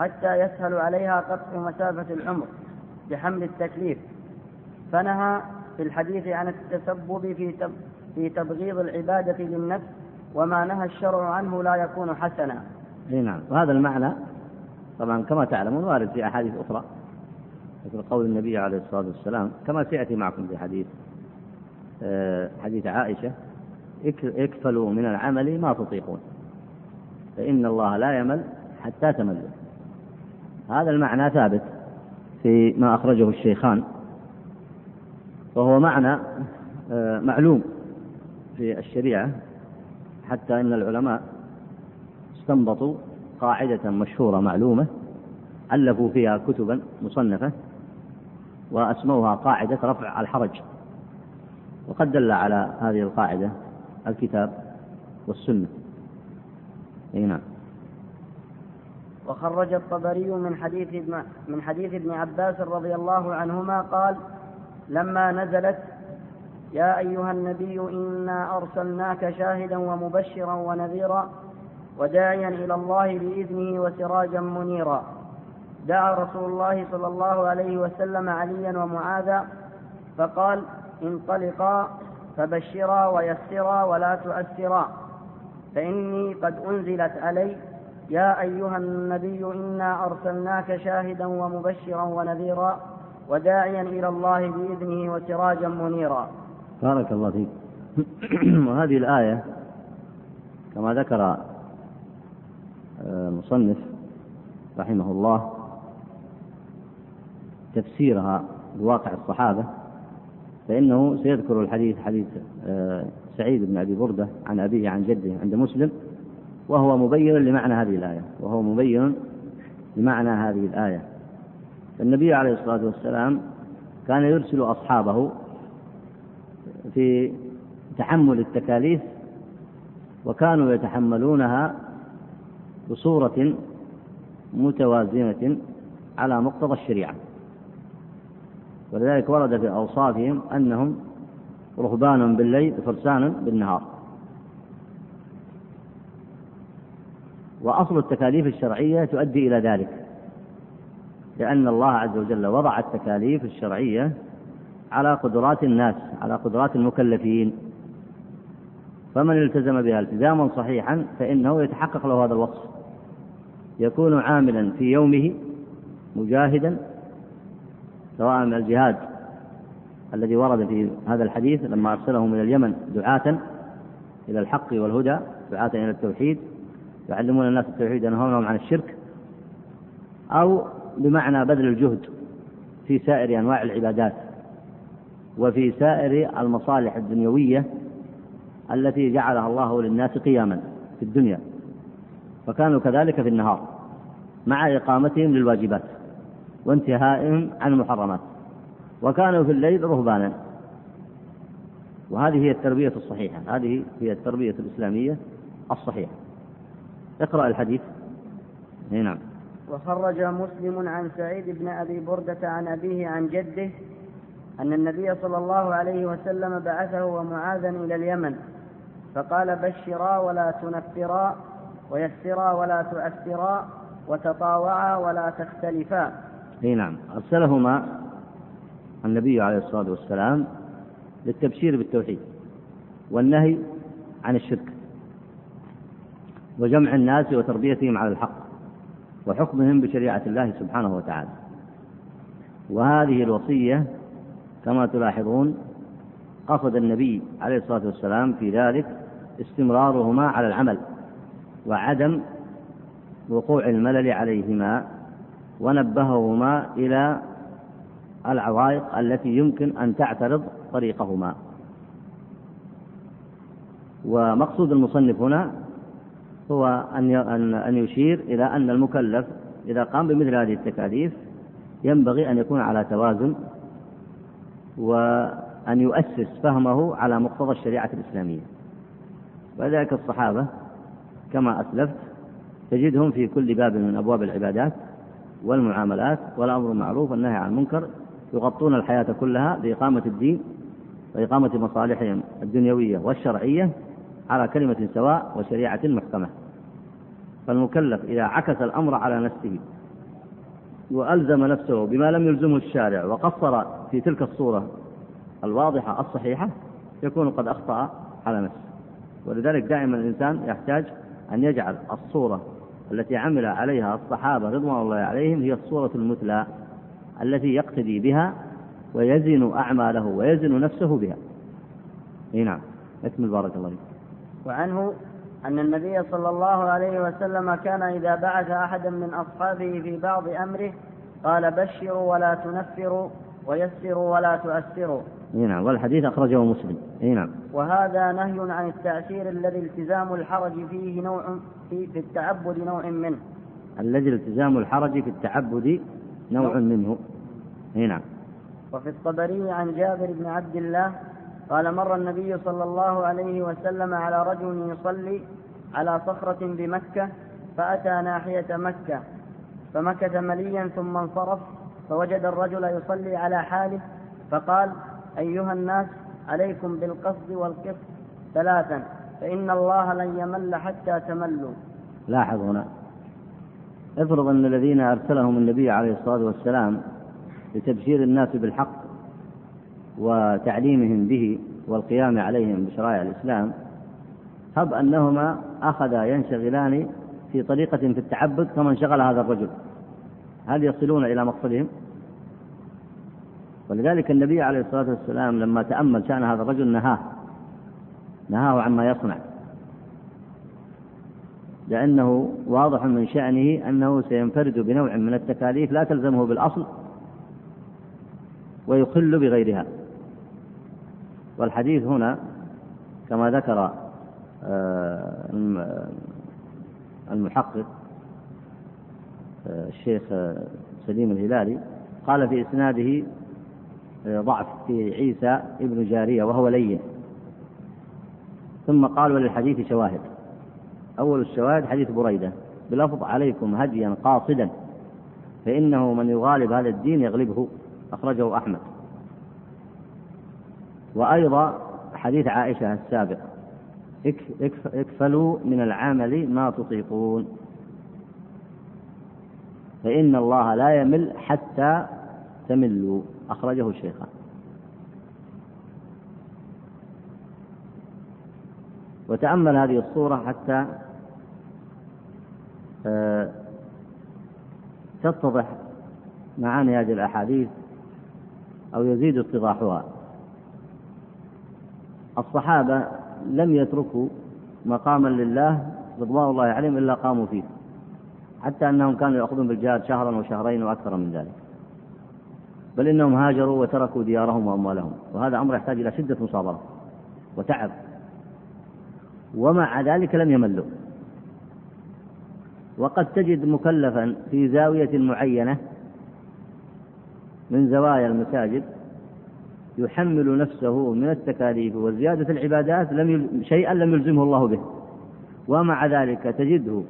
B: حتى يسهل عليها قطع مسافة العمر. بحمل التكليف. فنهى في الحديث عن التسبب في في تبغيض العبادة للنفس وما نهى الشرع عنه لا يكون حسنا.
A: إي نعم. وهذا المعنى طبعا كما تعلمون وارد في أحاديث أخرى. مثل قول النبي عليه الصلاة والسلام كما سيأتي معكم في حديث آه، حديث عائشة اكفلوا من العمل ما تطيقون فإن الله لا يمل حتى تملوا. هذا المعنى ثابت. في ما أخرجه الشيخان. وهو معنى آه، معلوم في الشريعة حتى إن العلماء استنبطوا قاعدة مشهورة معلومة ألفوا فيها كتبا مصنفة وأسموها قاعدة رفع الحرج. وقد دل على هذه القاعدة الكتاب والسنة. أي نعم.
B: وخرج الطبري من حديث ابن من حديث ابن عباس رضي الله عنهما قال لما نزلت يا أيها النبي إنا أرسلناك شاهدا ومبشرا ونذيرا وداعيا إلى الله بإذنه وسراجا منيرا. دعا رسول الله صلى الله عليه وسلم عليا ومعاذا فقال انطلقا فبشرا ويسرا ولا تؤسرا فإني قد أنزلت علي يا أيها النبي إنا أرسلناك شاهدا ومبشرا ونذيرا وداعيا إلى الله بإذنه وسراجا منيرا.
A: بارك الله فيك. وهذه الآية كما ذكر آه، المصنف رحمه الله تفسيرها بواقع الصحابة فإنه سيذكر الحديث حديث آه، سعيد بن أبي بردة عن أبيه عن جده عند مسلم وهو مبين لمعنى هذه الآية. وهو مبين لمعنى هذه الآية. النبي عليه الصلاة والسلام كان يرسل أصحابه في تحمل التكاليف وكانوا يتحملونها بصورة متوازنة على مقتضى الشريعة. ولذلك ورد في أوصافهم أنهم رهبان بالليل فرسان بالنهار. وأصل التكاليف الشرعية تؤدي إلى ذلك. لأن الله عز وجل وضع التكاليف الشرعية على قدرات الناس على قدرات المكلفين. فمن التزم بها التزاما صحيحا فإنه يتحقق له هذا الوصف. يكون عاملا في يومه مجاهدا سواء من الجهاد الذي ورد في هذا الحديث لما أرسله من اليمن دعاة إلى الحق والهدى دعاة إلى التوحيد يعلمون الناس التوحيد ينهونهم عن الشرك أو بمعنى بذل الجهد في سائر أنواع العبادات وفي سائر المصالح الدنيوية التي جعلها الله للناس قياما في الدنيا. فكانوا كذلك في النهار مع إقامتهم للواجبات وانتهائهم عن المحرمات. وكانوا في الليل رهبانا. وهذه هي التربية الصحيحة. هذه هي التربية الإسلامية الصحيحة. اقرأ الحديث. نعم.
B: وخرج مسلم عن سعيد بن أبي بردة عن أبيه عن جده أن النبي صلى الله عليه وسلم بعثه ومعاذا إلى اليمن فقال بشرا ولا تنفرا ويسرا ولا تؤثرا وتطاوعا ولا تختلفا.
A: إي نعم. أرسلهما النبي عليه الصلاة والسلام للتبشير بالتوحيد والنهي عن الشرك. وجمع الناس وتربيتهم على الحق وحكمهم بشريعة الله سبحانه وتعالى. وهذه الوصية كما تلاحظون قصد النبي عليه الصلاة والسلام في ذلك استمرارهما على العمل وعدم وقوع الملل عليهما ونبههما إلى العوائق التي يمكن أن تعترض طريقهما. ومقصود المصنف هنا هو أن أن يشير إلى أن المكلف إذا قام بمثل هذه التكاليف ينبغي أن يكون على توازن وأن يؤسس فهمه على مقتضى الشريعة الإسلامية. ولذلك الصحابة كما أسلفت تجدهم في كل باب من أبواب العبادات والمعاملات والأمر بالمعروف والنهي عن المنكر يغطون الحياة كلها بإقامة الدين وإقامة مصالحهم الدنيوية والشرعية على كلمة سواء وشريعة محكمة فالمكلف إذا عكس الأمر على نفسه وألزم نفسه بما لم يلزمه الشارع وقصر في تلك الصورة الواضحة الصحيحة يكون قد أخطأ على نفسه ولذلك دائما الإنسان يحتاج أن يجعل الصورة التي عمل عليها الصحابة رضوان الله عليهم هي الصورة المثلى التي يقتدي بها ويزن أعماله ويزن نفسه بها. نعم. أكمل بارك الله فيك.
B: وعنه أن النبي صلى الله عليه وسلم كان إذا بعث أحدا من أصحابه في بعض أمره قال بشروا ولا تنفروا ويسروا ولا تؤثروا
A: إي نعم والحديث أخرجه مسلم. إي نعم.
B: وهذا نهي عن التأثير الذي التزام الحرج فيه نوع في, في التعبد نوع منه.
A: الذي التزام الحرج في التعبد نوع منه. إي نعم.
B: وفي الطبري عن جابر بن عبد الله قال مر النبي صلى الله عليه وسلم على رجل يصلي على صخرة بمكة فأتى ناحية مكة فمكث مليا ثم انصرف فوجد الرجل يصلي على حاله فقال أيها الناس عليكم بالقصد والقسط ثلاثا فإن الله لن يمل حتى تملوا.
A: لاحظ هنا. افرض أن الذين أرسلهم النبي عليه الصلاة والسلام لتبشير الناس بالحق وتعليمهم به والقيام عليهم بشرائع الإسلام هب أنهما أخذا ينشغلان في طريقة في التعبد كما انشغل هذا الرجل. هل يصلون إلى مقصدهم؟ ولذلك النبي عليه الصلاة والسلام لما تأمل شأن هذا الرجل نهاه. نهاه عما يصنع. لأنه واضح من شأنه أنه سينفرد بنوع من التكاليف لا تلزمه بالأصل ويخل بغيرها. والحديث هنا كما ذكر آه، المحقق آه، الشيخ سليم الهلالي قال في إسناده آه، ضعف في عيسى ابن جارية وهو لين. ثم قال وللحديث شواهد. أول الشواهد حديث بريدة. بلفظ عليكم هديا قاصدا فإنه من يغالب هذا الدين يغلبه أخرجه أحمد. وأيضا حديث عائشة السابق اكفلوا من العمل ما تطيقون. فإن الله لا يمل حتى تملوا. أخرجه الشيخان. وتأمل هذه الصورة حتى آه، تتضح معاني هذه الأحاديث أو يزيد اتضاحها. الصحابة لم يتركوا مقاما لله رضوان الله عليهم إلا قاموا فيه حتى أنهم كانوا يأخذون بالجهاد شهرا وشهرين وأكثر من ذلك. بل إنهم هاجروا وتركوا ديارهم وأموالهم وهذا أمر يحتاج إلى شدة مصابرة وتعب. ومع ذلك لم يملوا. وقد تجد مكلفا في زاوية معينة من زوايا المساجد يحمل نفسه من التكاليف وزيادة العبادات لم يل... شيئا لم يلزمه الله به. ومع ذلك تجده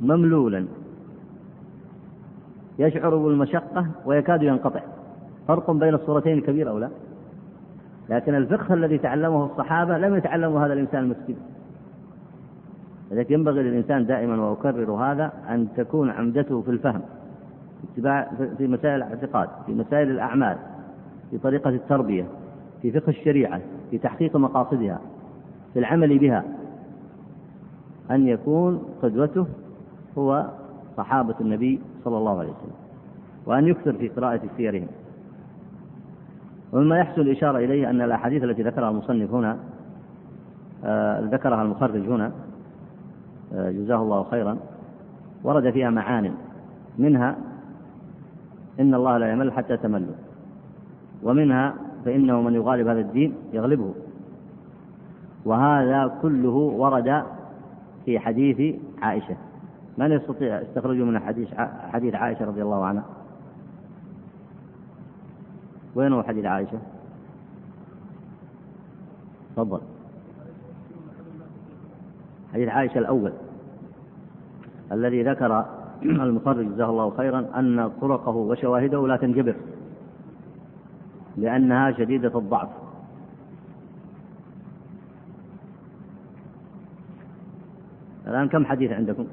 A: مملولا. يشعر بالمشقة ويكاد ينقطع. فرق بين الصورتين كبير أو لا؟ لكن الفقه الذي تعلمه الصحابة لم يتعلمه هذا الإنسان المسكين. لذلك ينبغي للإنسان دائما وأكرر هذا أن تكون عمدته في الفهم في مسائل الاعتقاد في مسائل الأعمال. في طريقة التربية في فقه الشريعة في تحقيق مقاصدها في العمل بها. أن يكون قدوته هو صحابة النبي صلى الله عليه وسلم وأن يكثر في قراءة سيرهم. ومما يحسن الإشارة إليه أن الأحاديث التي ذكرها المصنف هنا آه ذكرها المخرج هنا آه جزاه الله خيرا ورد فيها معان منها إن الله لا يمل حتى تملوا. ومنها فإنه من يغالب هذا الدين يغلبه. وهذا كله ورد في حديث عائشة. من يستطيع استخرجه من حديث حديث عائشة رضي الله عنها؟ وين هو حديث عائشة؟ تفضل. حديث عائشة الأول. الذي ذكر المخرج جزاه الله خيرا أن طرقه وشواهده لا تنجبر. لأنها شديدة الضعف. الآن كم حديث عندكم؟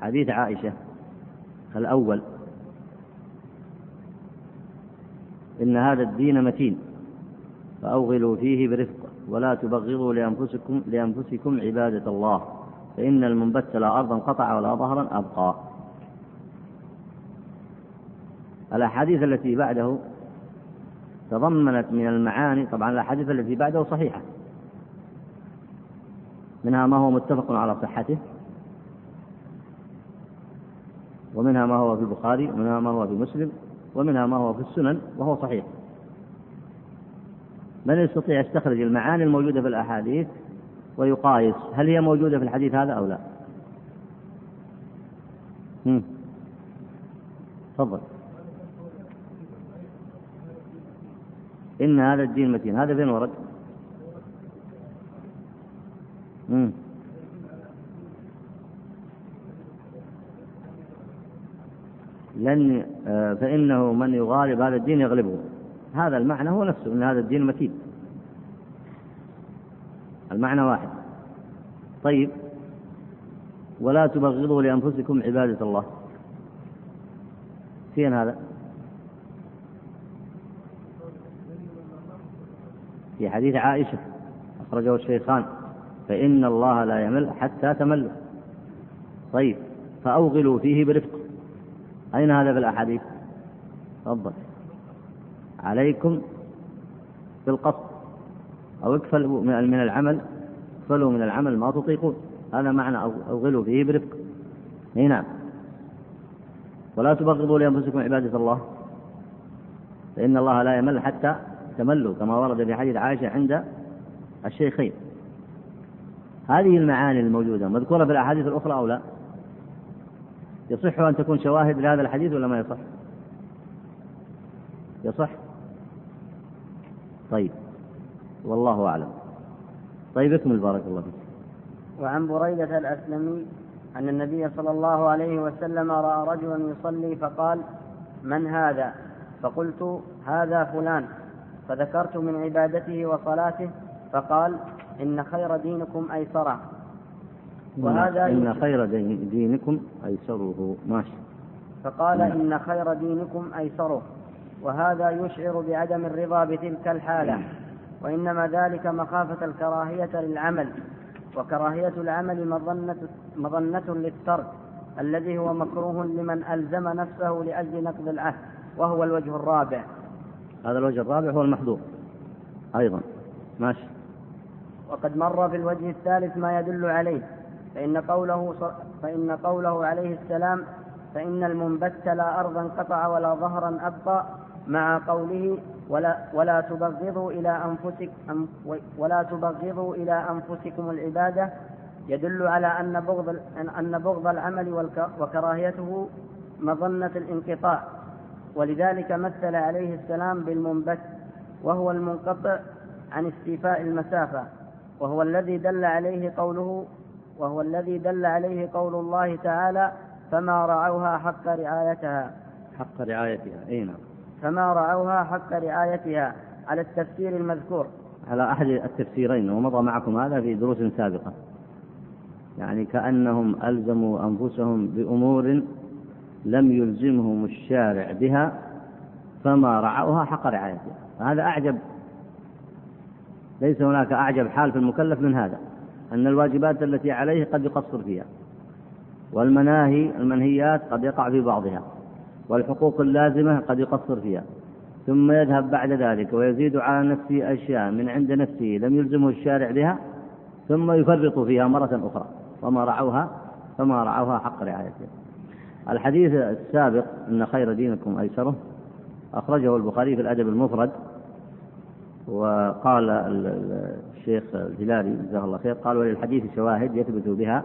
A: حديث عائشة الأول. إن هذا الدين متين فأوغلوا فيه برفق ولا تبغضوا لأنفسكم لأنفسكم عبادة الله فإن المنبت لا أرضا قطع ولا ظهرا أبقى. الأحاديث التي بعده تضمنت من المعاني طبعا الأحاديث التي بعده صحيحة. منها ما هو متفق على صحته ومنها ما هو في البخاري ومنها ما هو في مسلم ومنها ما هو في السنن وهو صحيح. من يستطيع يستخرج المعاني الموجودة في الأحاديث ويقايس هل هي موجودة في الحديث هذا أو لا؟ تفضل. إن هذا الدين متين. هذا فين ورد؟ مم. لن آه، فإنه من يغالب هذا الدين يغلبه. هذا المعنى هو نفسه أن هذا الدين متين. المعنى واحد. طيب. ولا تبغضوا لأنفسكم عبادة الله. فين هذا؟ في حديث عائشة أخرجه الشيخان فإن الله لا يمل حتى تملوا. طيب فأوغلوا فيه برفق أين هذا في الأحاديث؟ تفضل. عليكم بالقصد. أو اكفلوا من العمل اكفلوا من العمل ما تطيقون. هذا معنى أوغلوا فيه برفق أي نعم. ولا تبغضوا لأنفسكم عبادة الله. فإن الله لا يمل حتى تملوا كما ورد في حديث عائشة عند الشيخين هذه المعاني الموجودة مذكورة في الأحاديث الأخرى أو لا؟ يصح أن تكون شواهد لهذا الحديث ولا ما يصح؟ يصح؟ طيب والله أعلم طيب اكمل بارك الله فيك
B: وعن بريدة الأسلمي أن النبي صلى الله عليه وسلم رأى رجلا يصلي فقال من هذا فقلت هذا فلان فذكرت من عبادته وصلاته فقال إن خير دينكم أيسره.
A: وهذا إن خير دينكم أيسره. ماشي
B: فقال نعم. إن خير دينكم أيسره. وهذا يشعر بعدم الرضا بتلك الحالة. وإنما ذلك مخافة الكراهية للعمل. وكراهية العمل مظنة, مظنة للترك. الذي هو مكروه لمن ألزم نفسه لأجل نقض العهد. وهو الوجه الرابع.
A: هذا الوجه الرابع هو المحظور أيضا. ماشي.
B: وقد مر في الوجه الثالث ما يدل عليه. فإن قوله فإن قوله عليه السلام فإن المنبت لا أرضا قطع ولا ظهرا أبقى مع قوله ولا ولا تبغضوا إلى أنفسك ولا تبغضوا إلى أنفسكم العبادة. يدل على أن بغض أن بغض العمل وكراهيته مظنة الانقطاع. ولذلك مثل عليه السلام بالمنبت وهو المنقطع عن استيفاء المسافة وهو الذي دل عليه قوله وهو الذي دل عليه قول الله تعالى فما رعوها حق رعايتها
A: حق رعايتها أي نعم.
B: فما رعوها حق رعايتها على التفسير المذكور.
A: على أحد التفسيرين ومضى معكم هذا في دروس سابقة. يعني كأنهم ألزموا أنفسهم بأمور لم يلزمهم الشارع بها فما رعوها حق رعايتها. هذا أعجب ليس هناك أعجب حال في المكلف من هذا أن الواجبات التي عليه قد يقصر فيها والمناهي المنهيات قد يقع في بعضها والحقوق اللازمة قد يقصر فيها. ثم يذهب بعد ذلك ويزيد على نفسه أشياء من عند نفسه لم يلزمه الشارع بها ثم يفرط فيها مرة أخرى وما رعوها فما رعوها حق رعايتها. الحديث السابق أن خير دينكم أيسره. أخرجه البخاري في الأدب المفرد. وقال الشيخ الهلالي جزاه الله خير قال وللحديث شواهد يثبت بها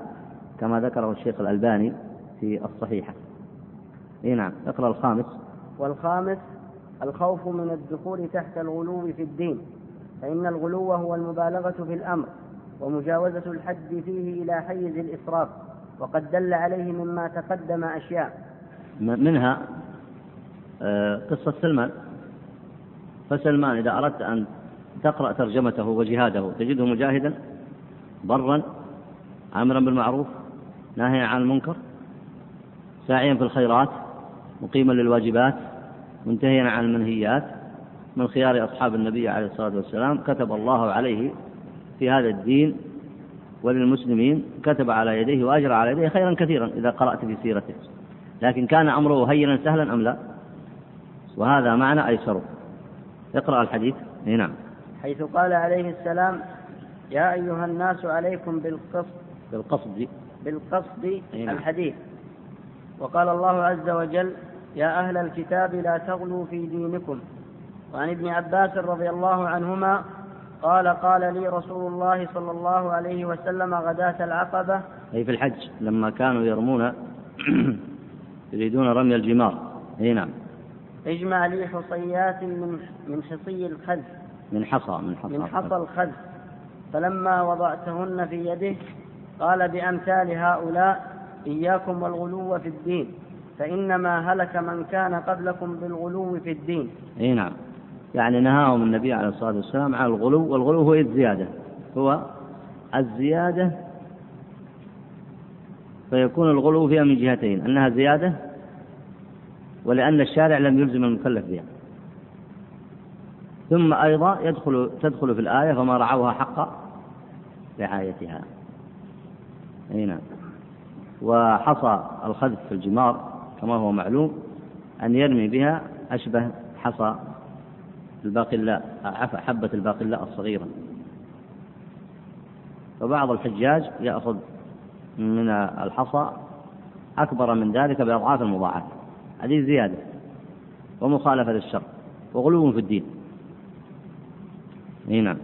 A: كما ذكره الشيخ الألباني في الصحيحة. إي نعم اقرأ الخامس.
B: والخامس الخوف من الدخول تحت الغلو في الدين فإن الغلو هو المبالغة في الأمر ومجاوزة الحد فيه إلى حيز الإسراف. وقد دل عليه مما تقدم أشياء.
A: منها آه، قصة سلمان. فسلمان إذا أردت أن تقرأ ترجمته وجهاده تجده مجاهدا برا عامرا بالمعروف ناهيا عن المنكر ساعيا في الخيرات مقيما للواجبات منتهيا عن المنهيات من خيار أصحاب النبي عليه الصلاة والسلام كتب الله عليه في هذا الدين وللمسلمين كتب على يديه وأجرى على يديه خيرا كثيرا إذا قرأت في سيرته. لكن كان أمره هينا سهلا أم لا؟ وهذا معنى أيسره اقرأ الحديث. نعم.
B: حيث قال عليه السلام يا أيها الناس عليكم بالقصد.
A: بالقصد.
B: بالقصد نعم. الحديث. وقال الله عز وجل يا أهل الكتاب لا تغلوا في دينكم. وعن ابن عباس رضي الله عنهما قال قال لي رسول الله صلى الله عليه وسلم غداة العقبة.
A: أي في الحج لما كانوا يرمون يريدون رمي الجمار. أي نعم.
B: اجمع لي حصيات من من حصي الخذ
A: من حصى من حصى.
B: من حصى الخذ فلما وضعتهن في يده قال بأمثال هؤلاء إياكم والغلو في الدين فإنما هلك من كان قبلكم بالغلو في الدين.
A: أي نعم. يعني نهاهم النبي عليه الصلاة والسلام عن الغلو والغلو هو الزيادة هو الزيادة فيكون الغلو فيها من جهتين أنها زيادة ولأن الشارع لم يلزم المكلف بها. ثم أيضا يدخل تدخل في الآية فما رعوها حق رعايتها أي نعم. وحصى الخذف في الجمار كما هو معلوم أن يرمي بها أشبه حصى الباقلاء حبة الباقلاء الصغيرة. فبعض الحجاج يأخذ من الحصى أكبر من ذلك بأضعاف المضاعفة. هذه زيادة ومخالفة للشر وغلو في الدين. نعم.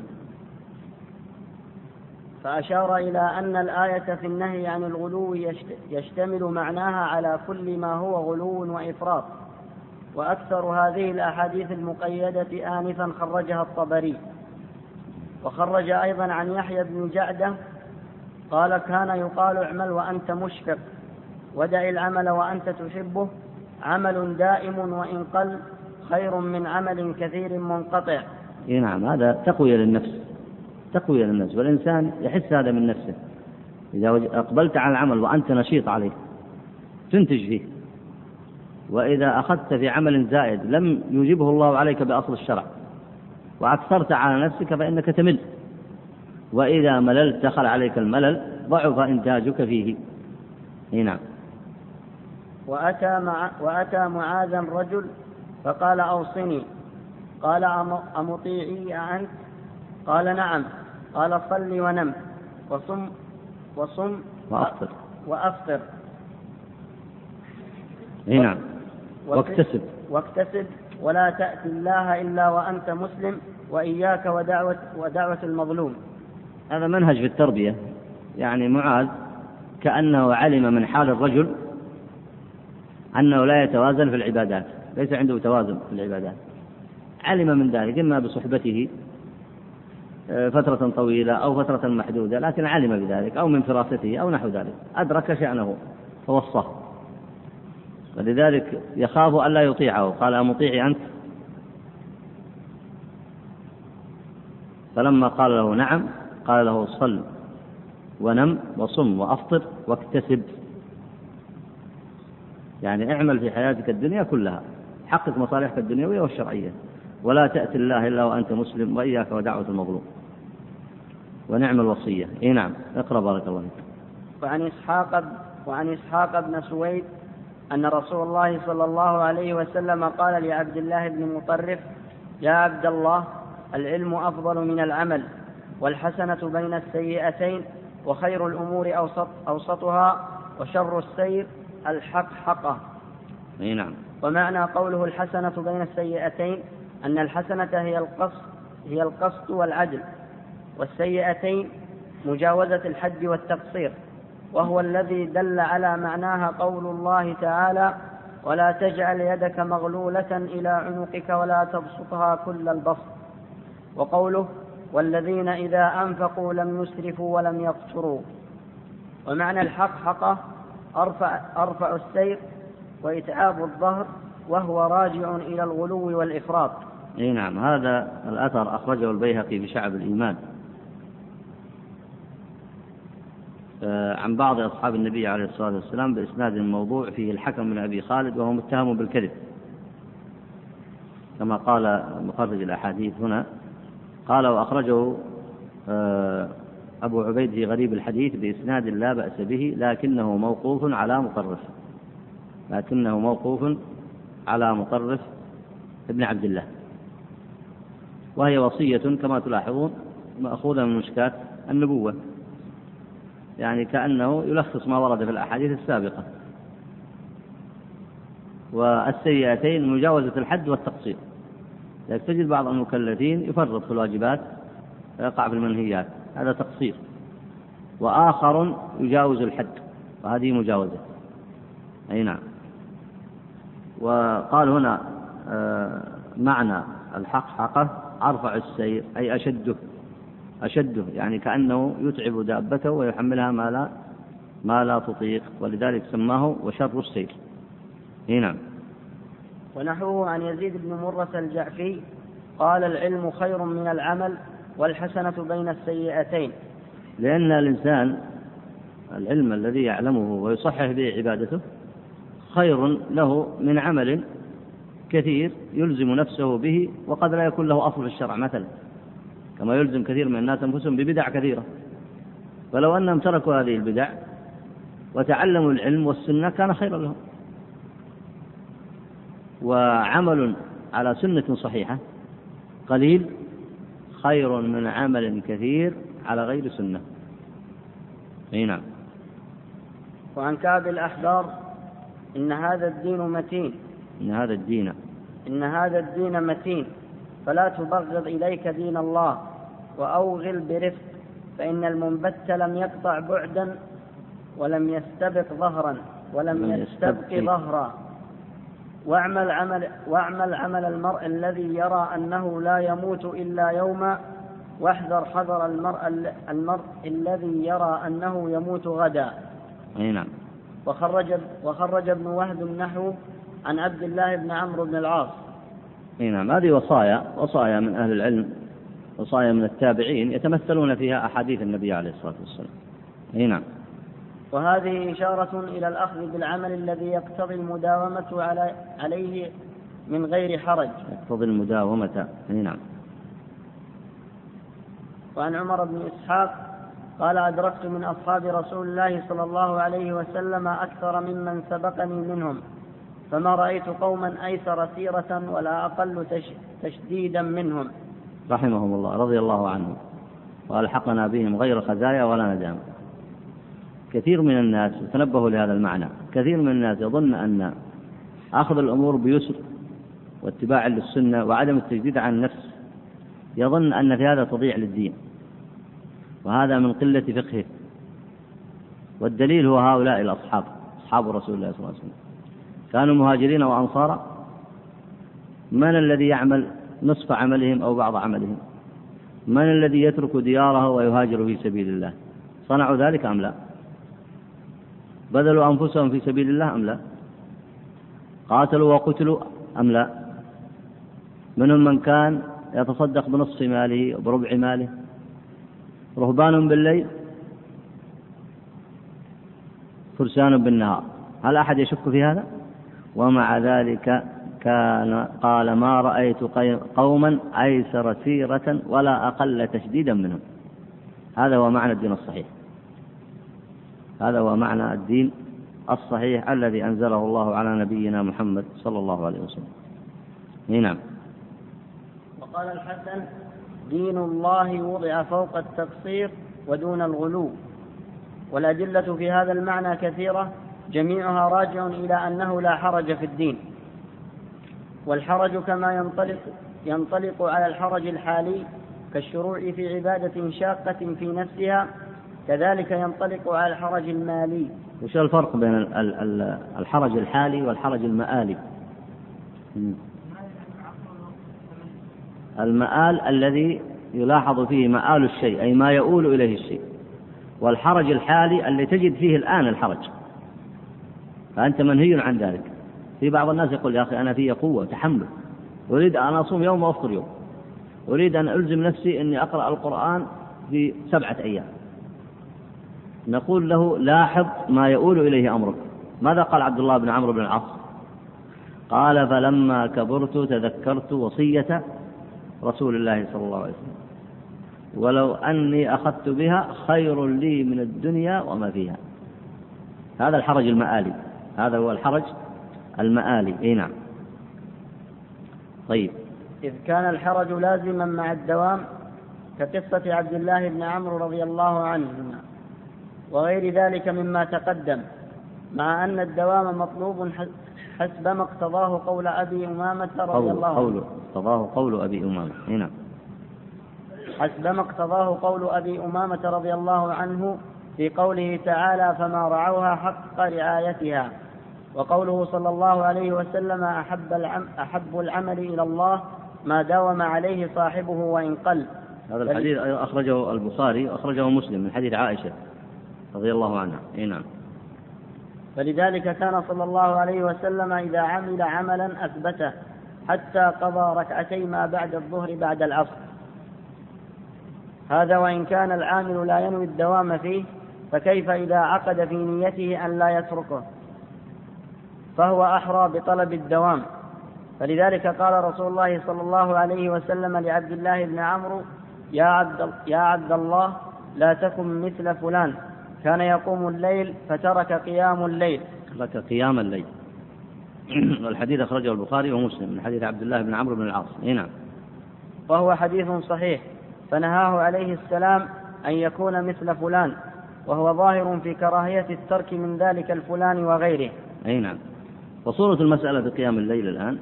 B: فأشار إلى أن الآية في النهي عن الغلو يشتمل معناها على كل ما هو غلو وإفراط. وأكثر هذه الأحاديث المقيدة آنفا خرجها الطبري. وخرج أيضا عن يحيى بن جعدة قال كان يقال اعمل وأنت مشفق ودع العمل وأنت تحبه عمل دائم وإن قل خير من عمل كثير منقطع.
A: نعم هذا تقوية للنفس تقوية للنفس والإنسان يحس هذا من نفسه. إذا أقبلت على العمل وأنت نشيط عليه تنتج فيه. وإذا أخذت في عمل زائد لم يجبه الله عليك بأصل الشرع وأكثرت على نفسك فإنك تمل. وإذا مللت دخل عليك الملل ضعف إنتاجك فيه. نعم.
B: وأتى, مع وأتى معاذا رجل فقال أوصني. قال أمطيعي أنت قال نعم. قال صل ونم. وصم وصم
A: وأفطر.
B: وأفطر.
A: نعم. واكتسب.
B: واكتسب ولا تأتي الله إلا وأنت مسلم وإياك ودعوة, ودعوة المظلوم.
A: هذا منهج في التربية. يعني معاذ كأنه علم من حال الرجل أنه لا يتوازن في العبادات. ليس عنده توازن في العبادات. علم من ذلك إما بصحبته آه، فترة طويلة أو فترة محدودة لكن علم بذلك أو من فراسته أو نحو ذلك. أدرك شأنه فوصاه ولذلك يخاف ألا يطيعه. قال أمطيعي أنت؟ فلما قال له نعم قال له صل ونم وصم وأفطر واكتسب. يعني اعمل في حياتك الدنيا كلها. حقق مصالحك الدنيوية والشرعية. ولا تأتي الله إلا وأنت مسلم وإياك ودعوة المظلوم. ونعم الوصية. إي نعم. اقرأ بارك الله فيك.
B: وعن إسحاق وعن إسحاق بن سويد أن رسول الله صلى الله عليه وسلم قال لعبد الله بن مطرف يا عبد الله العلم أفضل من العمل والحسنة بين السيئتين وخير الأمور أوسط أوسطها وشر السير الحق حقه
A: نعم.
B: ومعنى قوله الحسنة بين السيئتين أن الحسنة هي القصد هي القصد والعدل والسيئتين مجاوزة الحد والتقصير. وهو الذي دل على معناها قول الله تعالى ولا تجعل يدك مغلولة إلى عنقك ولا تبسطها كل البسط وقوله والذين إذا أنفقوا لم يسرفوا ولم يقتروا ومعنى الحق حقه أرفع, أرفع السير وإتعاب الظهر وهو راجع إلى الغلو والإفراط.
A: إي نعم هذا الأثر أخرجه البيهقي في شعب الإيمان آه، عن بعض أصحاب النبي عليه الصلاة والسلام بإسناد موضوع فيه الحكم من أبي خالد وهو متهم بالكذب. كما قال مخرج الأحاديث هنا قال وأخرجه آه، أبو عبيد في غريب الحديث بإسناد لا بأس به لكنه موقوف على مطرف. لكنه موقوف على مطرف ابن عبد الله. وهي وصية كما تلاحظون مأخوذة من مشكاة النبوة. يعني كأنه يلخص ما ورد في الأحاديث السابقة. والسيئتين مجاوزة الحد والتقصير. لذلك تجد بعض المكلفين يفرط في الواجبات ويقع في المنهيات. هذا تقصير. وآخر يجاوز الحد وهذه مجاوزة. أي نعم. وقال هنا آه، معنى الحق حقه أرفع السير أي أشده. أشده يعني كأنه يتعب دابته ويحملها ما لا ما لا تطيق ولذلك سماه وشر السير نعم.
B: ونحوه عن يزيد بن مرة الجعفي قال العلم خير من العمل والحسنة بين السيئتين.
A: لأن الإنسان العلم الذي يعلمه ويصحح به عبادته خير له من عمل كثير يلزم نفسه به وقد لا يكون له أصل في الشرع مثلا. كما يلزم كثير من الناس أنفسهم ببدع كثيرة. فلو أنهم تركوا هذه البدع وتعلموا العلم والسنة كان خيرا لهم. وعمل على سنة صحيحة قليل خير من عمل كثير على غير سنة. أي نعم.
B: وعن كعب الأحبار إن هذا الدين متين.
A: إن هذا الدين.
B: إن هذا الدين متين. فلا تبغض إليك دين الله. وأوغل برفق فإن المنبت لم يقطع بعدا ولم يستبق ظهرا ولم يستبق ظهرا. واعمل عمل واعمل عمل المرء الذي يرى أنه لا يموت إلا يوما واحذر حذر المرء المرء الذي يرى أنه يموت غدا.
A: أي نعم.
B: وخرج وخرج ابن وهب النحو عن عبد الله بن عمرو بن العاص.
A: أي نعم. هذه وصايا وصايا من أهل العلم وصايا من التابعين يتمثلون فيها أحاديث النبي عليه الصلاة والسلام. أي نعم.
B: وهذه إشارة إلى الأخذ بالعمل الذي يقتضي المداومة على عليه من غير حرج.
A: يقتضي المداومة. أي نعم.
B: وعن عمر بن إسحاق قال أدركت من أصحاب رسول الله صلى الله عليه وسلم أكثر ممن سبقني منهم فما رأيت قوما أيسر سيرة ولا أقل تشديدا منهم.
A: رحمهم الله رضي الله عنهم وألحقنا بهم غير خزايا ولا ندام. كثير من الناس تنبهوا لهذا المعنى. كثير من الناس يظن أن أخذ الأمور بيسر واتباع للسنة وعدم التجديد عن النفس يظن أن في هذا تضيع للدين وهذا من قلة فقهه. والدليل هو هؤلاء الأصحاب أصحاب رسول الله صلى الله عليه وسلم. كانوا مهاجرين وأنصارا. من الذي يعمل؟ نصف عملهم أو بعض عملهم. من الذي يترك دياره ويهاجر في سبيل الله؟ صنعوا ذلك أم لا؟ بذلوا أنفسهم في سبيل الله أم لا؟ قاتلوا وقتلوا أم لا؟ منهم من كان يتصدق بنصف ماله وبربع ماله. رهبان بالليل فرسان بالنهار. هل أحد يشك في هذا؟ ومع ذلك كان قال ما رأيت قوما أيسر سيرة ولا أقل تشديدا منهم. هذا هو معنى الدين الصحيح. هذا هو معنى الدين الصحيح الذي أنزله الله على نبينا محمد صلى الله عليه وسلم. نعم.
B: وقال الحسن دين الله وضع فوق التقصير ودون الغلو. والأدلة في هذا المعنى كثيرة جميعها راجع إلى أنه لا حرج في الدين. والحرج كما ينطلق ينطلق على الحرج الحالي كالشروع في عبادة شاقة في نفسها كذلك ينطلق على الحرج المالي.
A: وش الفرق بين الحرج الحالي والحرج المآلي؟ المآل الذي يلاحظ فيه مآل الشيء أي ما يؤول إليه الشيء. والحرج الحالي الذي تجد فيه الآن الحرج. فأنت منهي عن ذلك. في بعض الناس يقول يا أخي أنا في قوة تحمل. أريد أن أصوم يوم وأفطر يوم. أريد أن ألزم نفسي أني أقرأ القرآن في سبعة أيام. نقول له لاحظ ما يؤول إليه أمرك. ماذا قال عبد الله بن عمرو بن العاص؟ قال فلما كبرت تذكرت وصية رسول الله صلى الله عليه وسلم. ولو أني أخذت بها خير لي من الدنيا وما فيها. هذا الحرج المآلي. هذا هو الحرج المآلي. إي نعم. طيب.
B: إذ كان الحرج لازما مع الدوام كقصة عبد الله بن عمرو رضي الله عنهما وغير ذلك مما تقدم مع أن الدوام مطلوب حسب ما اقتضاه قول أبي أمامة رضي الله عنه.
A: قول اقتضاه قول أبي أمامة. هنا
B: حسب ما اقتضاه قول أبي أمامة رضي الله عنه في قوله تعالى فما رعوها حق رعايتها. وقوله صلى الله عليه وسلم أحب, العم أحب العمل إلى الله ما داوم عليه صاحبه وإن قل.
A: هذا الحديث أخرجه البخاري وأخرجه مسلم من حديث عائشة رضي الله عنها. إي نعم.
B: فلذلك كان صلى الله عليه وسلم إذا عمل عملا أثبته حتى قضى ركعتي ما بعد الظهر بعد العصر. هذا وإن كان العامل لا ينوي الدوام فيه فكيف إذا عقد في نيته أن لا يتركه؟ فهو أحرى بطلب الدوام. فلذلك قال رسول الله صلى الله عليه وسلم لعبد الله بن عمرو يا عبد, يا عبد الله لا تكن مثل فلان. كان يقوم الليل فترك قيام الليل.
A: ترك قيام الليل. والحديث أخرجه البخاري ومسلم من حديث عبد الله بن عمرو بن العاص. نعم.
B: وهو حديث صحيح. فنهاه عليه السلام أن يكون مثل فلان وهو ظاهر في كراهية الترك من ذلك الفلان وغيره.
A: أي نعم. وصورة المسألة في قيام الليل الآن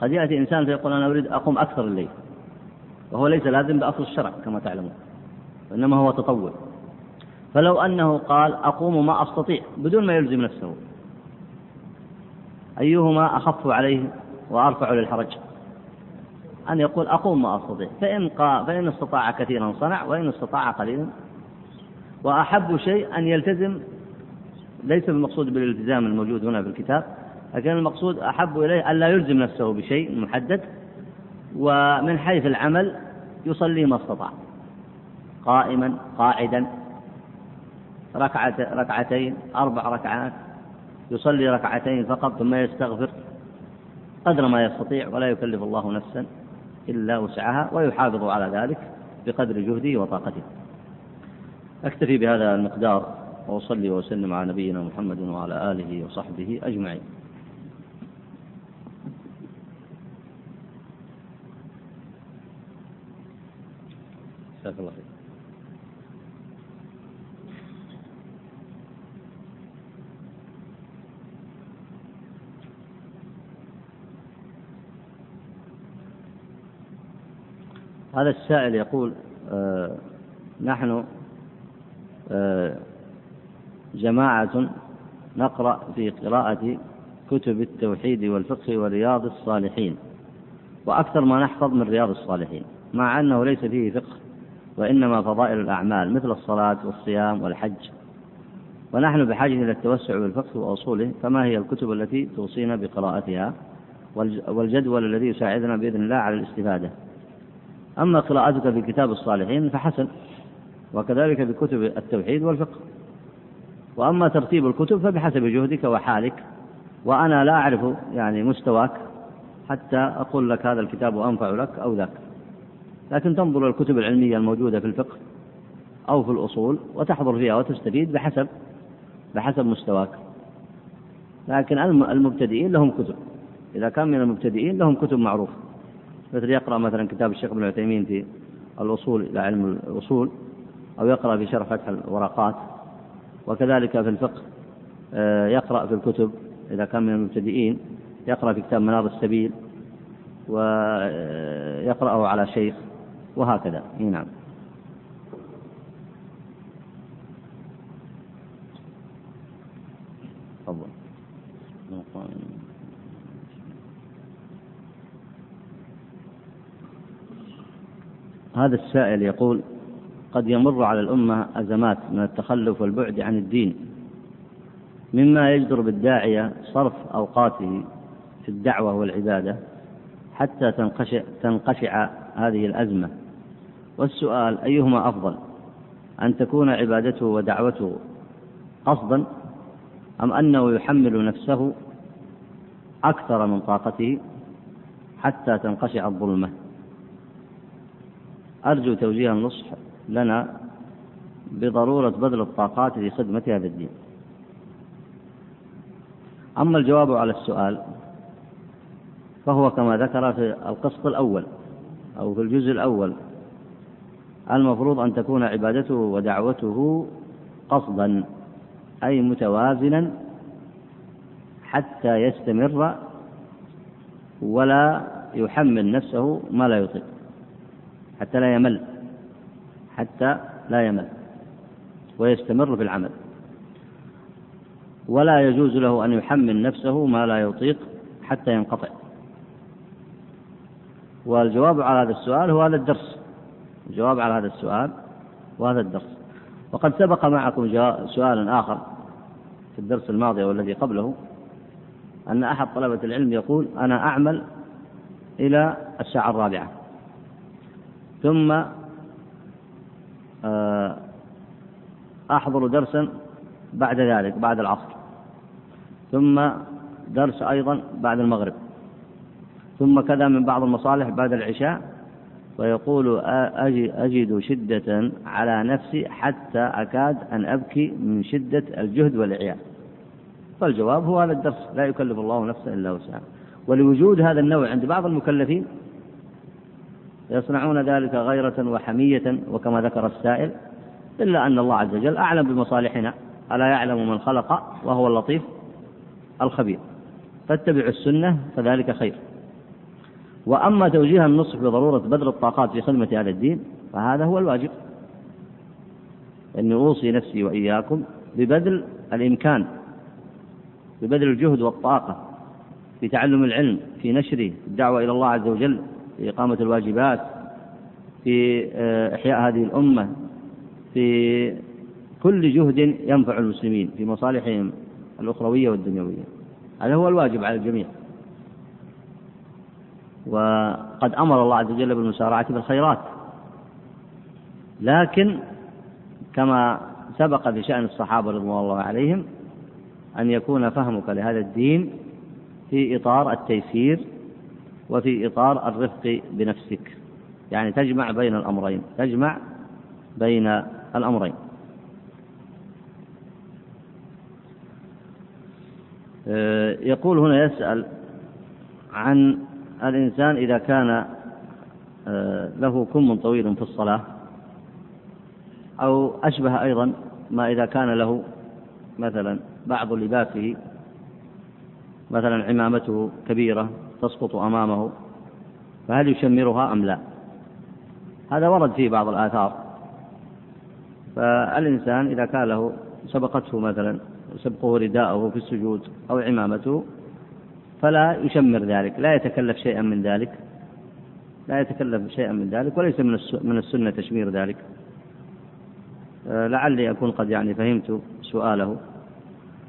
A: قد يأتي إنسان فيقول أنا أريد أقوم أكثر الليل وهو ليس لازم بأصل الشرع كما تعلمون وإنما هو تطوع. فلو أنه قال أقوم ما أستطيع بدون ما يلزم نفسه أيهما أخف عليه وأرفع للحرج؟ أن يقول أقوم ما أستطيع فإن, قا فإن استطاع كثيرا صنع وإن استطاع قليلا. وأحب شيء أن يلتزم ليس المقصود بالالتزام الموجود هنا في الكتاب لكن المقصود أحب إليه أن لا يلزم نفسه بشيء محدد ومن حيث العمل يصلي ما استطاع. قائما قاعدا ركعة ركعتين أربع ركعات يصلي ركعتين فقط ثم يستغفر قدر ما يستطيع ولا يكلف الله نفسا إلا وسعها ويحافظ على ذلك بقدر جهده وطاقته. أكتفي بهذا المقدار وأصلي وأسلم على نبينا محمد وعلى آله وصحبه أجمعين. جزاك الله خير. هذا السائل يقول آه نحن آه جماعة نقرأ في قراءة كتب التوحيد والفقه ورياض الصالحين وأكثر ما نحفظ من رياض الصالحين مع أنه ليس فيه فقه. وإنما فضائل الأعمال مثل الصلاة والصيام والحج. ونحن بحاجة إلى التوسع بالفقه وأصوله فما هي الكتب التي توصينا بقراءتها؟ والجدول الذي يساعدنا بإذن الله على الاستفادة. أما قراءتك في كتاب الصالحين فحسن وكذلك بكتب التوحيد والفقه. وأما ترتيب الكتب فبحسب جهدك وحالك. وأنا لا أعرف يعني مستواك حتى أقول لك هذا الكتاب أنفع لك أو ذاك. لكن تنظر الكتب العلمية الموجودة في الفقه أو في الأصول وتحضر فيها وتستفيد بحسب بحسب مستواك. لكن المبتدئين لهم كتب. إذا كان من المبتدئين لهم كتب معروفة. مثل يقرأ مثلا كتاب الشيخ ابن عثيمين في الوصول إلى علم الأصول أو يقرأ في شرح فتح الورقات. وكذلك في الفقه آه، يقرأ في الكتب. إذا كان من المبتدئين يقرأ في كتاب منار السبيل ويقرأه على شيخ. وهكذا. نعم. تفضل. هذا السائل يقول قد يمر على الأمة أزمات من التخلف والبعد عن الدين. مما يجدر بالداعية صرف أوقاته في الدعوة والعبادة حتى تنقشع, تنقشع هذه الأزمة. والسؤال أيهما أفضل؟ أن تكون عبادته ودعوته قصدا أم أنه يحمل نفسه أكثر من طاقته حتى تنقشع الظلمة؟ أرجو توجيه النصح لنا بضرورة بذل الطاقات في خدمة هذا الدين. أما الجواب على السؤال فهو كما ذكر في القسط الأول أو في الجزء الأول المفروض أن تكون عبادته ودعوته قصدا أي متوازنا حتى يستمر ولا يحمل نفسه ما لا يطيق حتى لا يمل حتى لا يمل ويستمر في العمل. ولا يجوز له أن يحمل نفسه ما لا يطيق حتى ينقطع. والجواب على هذا السؤال هو هذا الدرس. الجواب على هذا السؤال وهذا الدرس. وقد سبق معكم سؤال آخر في الدرس الماضي والذي قبله أن أحد طلبة العلم يقول أنا أعمل إلى الساعة الرابعة. ثم آه، أحضر درسا بعد ذلك بعد العصر. ثم درس أيضا بعد المغرب. ثم كذا من بعض المصالح بعد العشاء ويقول أجد شدة على نفسي حتى أكاد أن أبكي من شدة الجهد والإعياء. فالجواب هو هذا الدرس لا يكلف الله نفسا إلا وسعها. ولوجود هذا النوع عند بعض المكلفين يصنعون ذلك غيرة وحمية وكما ذكر السائل إلا أن الله عز وجل أعلم بمصالحنا ألا يعلم من خلق وهو اللطيف الخبير. فاتبعوا السنة فذلك خير. وأما توجيه النصح بضرورة بذل الطاقات في خدمة هذا الدين فهذا هو الواجب. أني أوصي نفسي وإياكم ببذل الإمكان ببذل الجهد والطاقة في تعلم العلم في نشره في الدعوة إلى الله عز وجل في إقامة الواجبات في آه، إحياء هذه الأمة في كل جهد ينفع المسلمين في مصالحهم الأخروية والدنيوية. هذا هو الواجب على الجميع. وقد أمر الله عز وجل بالمسارعة في الخيرات لكن كما سبق في شأن الصحابة رضوان الله عليهم أن يكون فهمك لهذا الدين في إطار التيسير وفي إطار الرفق بنفسك. يعني تجمع بين الأمرين تجمع بين الأمرين. آه، يقول هنا يسأل عن الإنسان إذا كان آه، له كم طويل في الصلاة أو أشبه أيضا ما إذا كان له مثلا بعض لباسه مثلا عمامته كبيرة تسقط أمامه فهل يشمرها أم لا؟ هذا ورد فيه بعض الآثار. فالإنسان إذا كان له سبقته مثلا سبقه رداءه في السجود أو عمامته فلا يشمر ذلك لا يتكلف شيئا من ذلك لا يتكلف شيئا من ذلك وليس من من السنة تشمير ذلك. آه، لعلي أكون قد يعني فهمت سؤاله.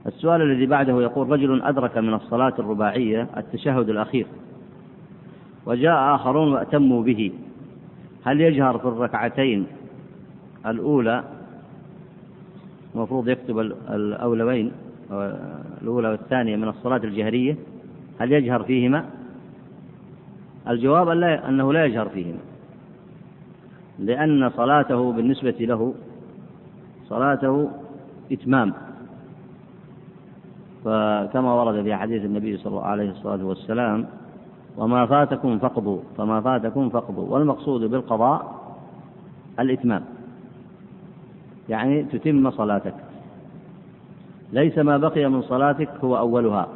A: السؤال الذي بعده يقول رجل أدرك من الصلاة الرباعية التشهد الأخير وجاء آخرون وأتموا به هل يجهر في الركعتين الأولى؟ المفروض يكتب الأولوين الأولى والثانية من الصلاة الجهرية. هل يجهر فيهما؟ الجواب أنه لا يجهر فيهما. لأن صلاته بالنسبة له صلاته إتمام. فكما ورد في حديث النبي صلى الله عليه الصلاة والسلام وما فاتكم فقضوا فما فاتكم فقضوا والمقصود بالقضاء الإتمام. يعني تتم صلاتك. ليس ما بقي من صلاتك هو أولها.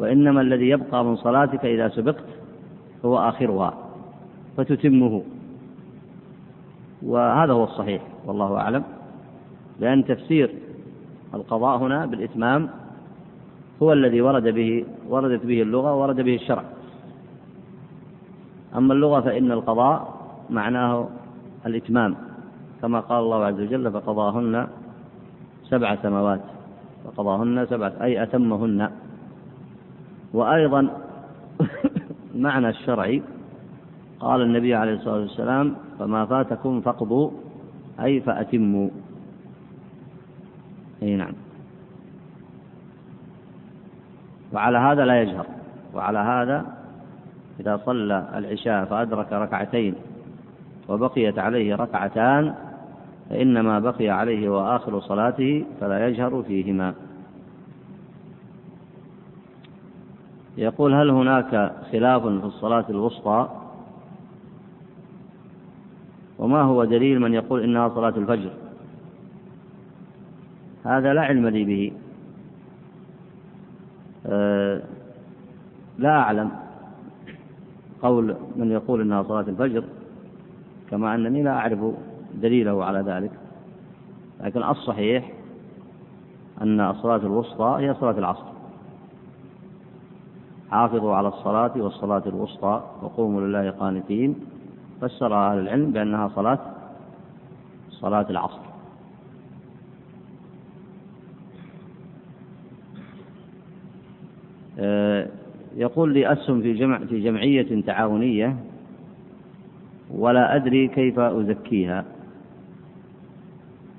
A: وإنما الذي يبقى من صلاتك إذا سبقت هو آخرها فتتمه. وهذا هو الصحيح والله أعلم. لأن تفسير القضاء هنا بالإتمام هو الذي ورد به وردت به اللغة وورد به الشرع. أما اللغة فإن القضاء معناه الإتمام كما قال الله عز وجل فقضاهن سبع سماوات فقضاهن سبعة أي أتمهن. وأيضا معنى الشرعي قال النبي عليه الصلاة والسلام فما فاتكم فاقضوا أي فأتموا. أي نعم. وعلى هذا لا يجهر. وعلى هذا إذا صلى العشاء فأدرك ركعتين وبقيت عليه ركعتان فإنما بقي عليه وآخر صلاته فلا يجهر فيهما. يقول هل هناك خلاف في الصلاة الوسطى؟ وما هو دليل من يقول إنها صلاة الفجر؟ هذا لا علم لي به. أه لا أعلم قول من يقول إنها صلاة الفجر كما أنني لا أعرف دليله على ذلك. لكن الصحيح أن الصلاة الوسطى هي صلاة العصر. حافظوا على الصلاة والصلاة الوسطى وقوموا لله قانتين. فسر أهل العلم بأنها صلاة صلاة العصر. آه، يقول لي أسهم في جمع في جمعية تعاونية ولا أدري كيف أزكيها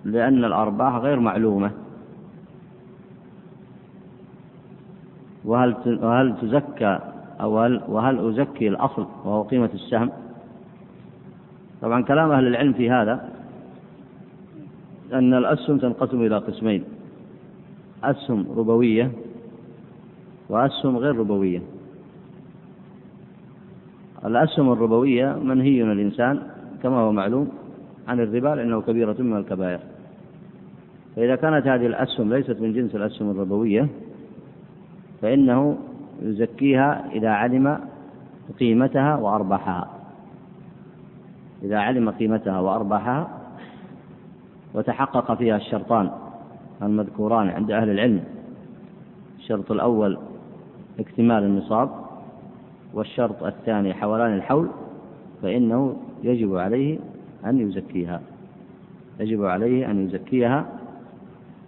A: لأن الأرباح غير معلومة. وهل وهل تزكى أو هل وهل أزكي الأصل وهو قيمة السهم؟ طبعا كلام أهل العلم في هذا أن الأسهم تنقسم إلى قسمين أسهم ربوية وأسهم غير ربوية. الأسهم الربوية منهي الإنسان كما هو معلوم عن الربا لأنه كبيرة من الكبائر. فإذا كانت هذه الأسهم ليست من جنس الأسهم الربوية فإنه يزكيها إذا علم قيمتها وأرباحها إذا علم قيمتها وأرباحها وتحقق فيها الشرطان المذكوران عند أهل العلم. الشرط الأول اكتمال النصاب والشرط الثاني حولان الحول فإنه يجب عليه أن يزكيها. يجب عليه أن يزكيها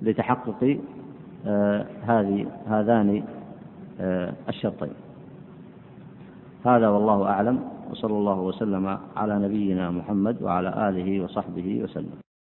A: لتحقق آه هذه هذان الشرطين. هذا والله أعلم وصلى الله وسلم على نبينا محمد وعلى آله وصحبه وسلم.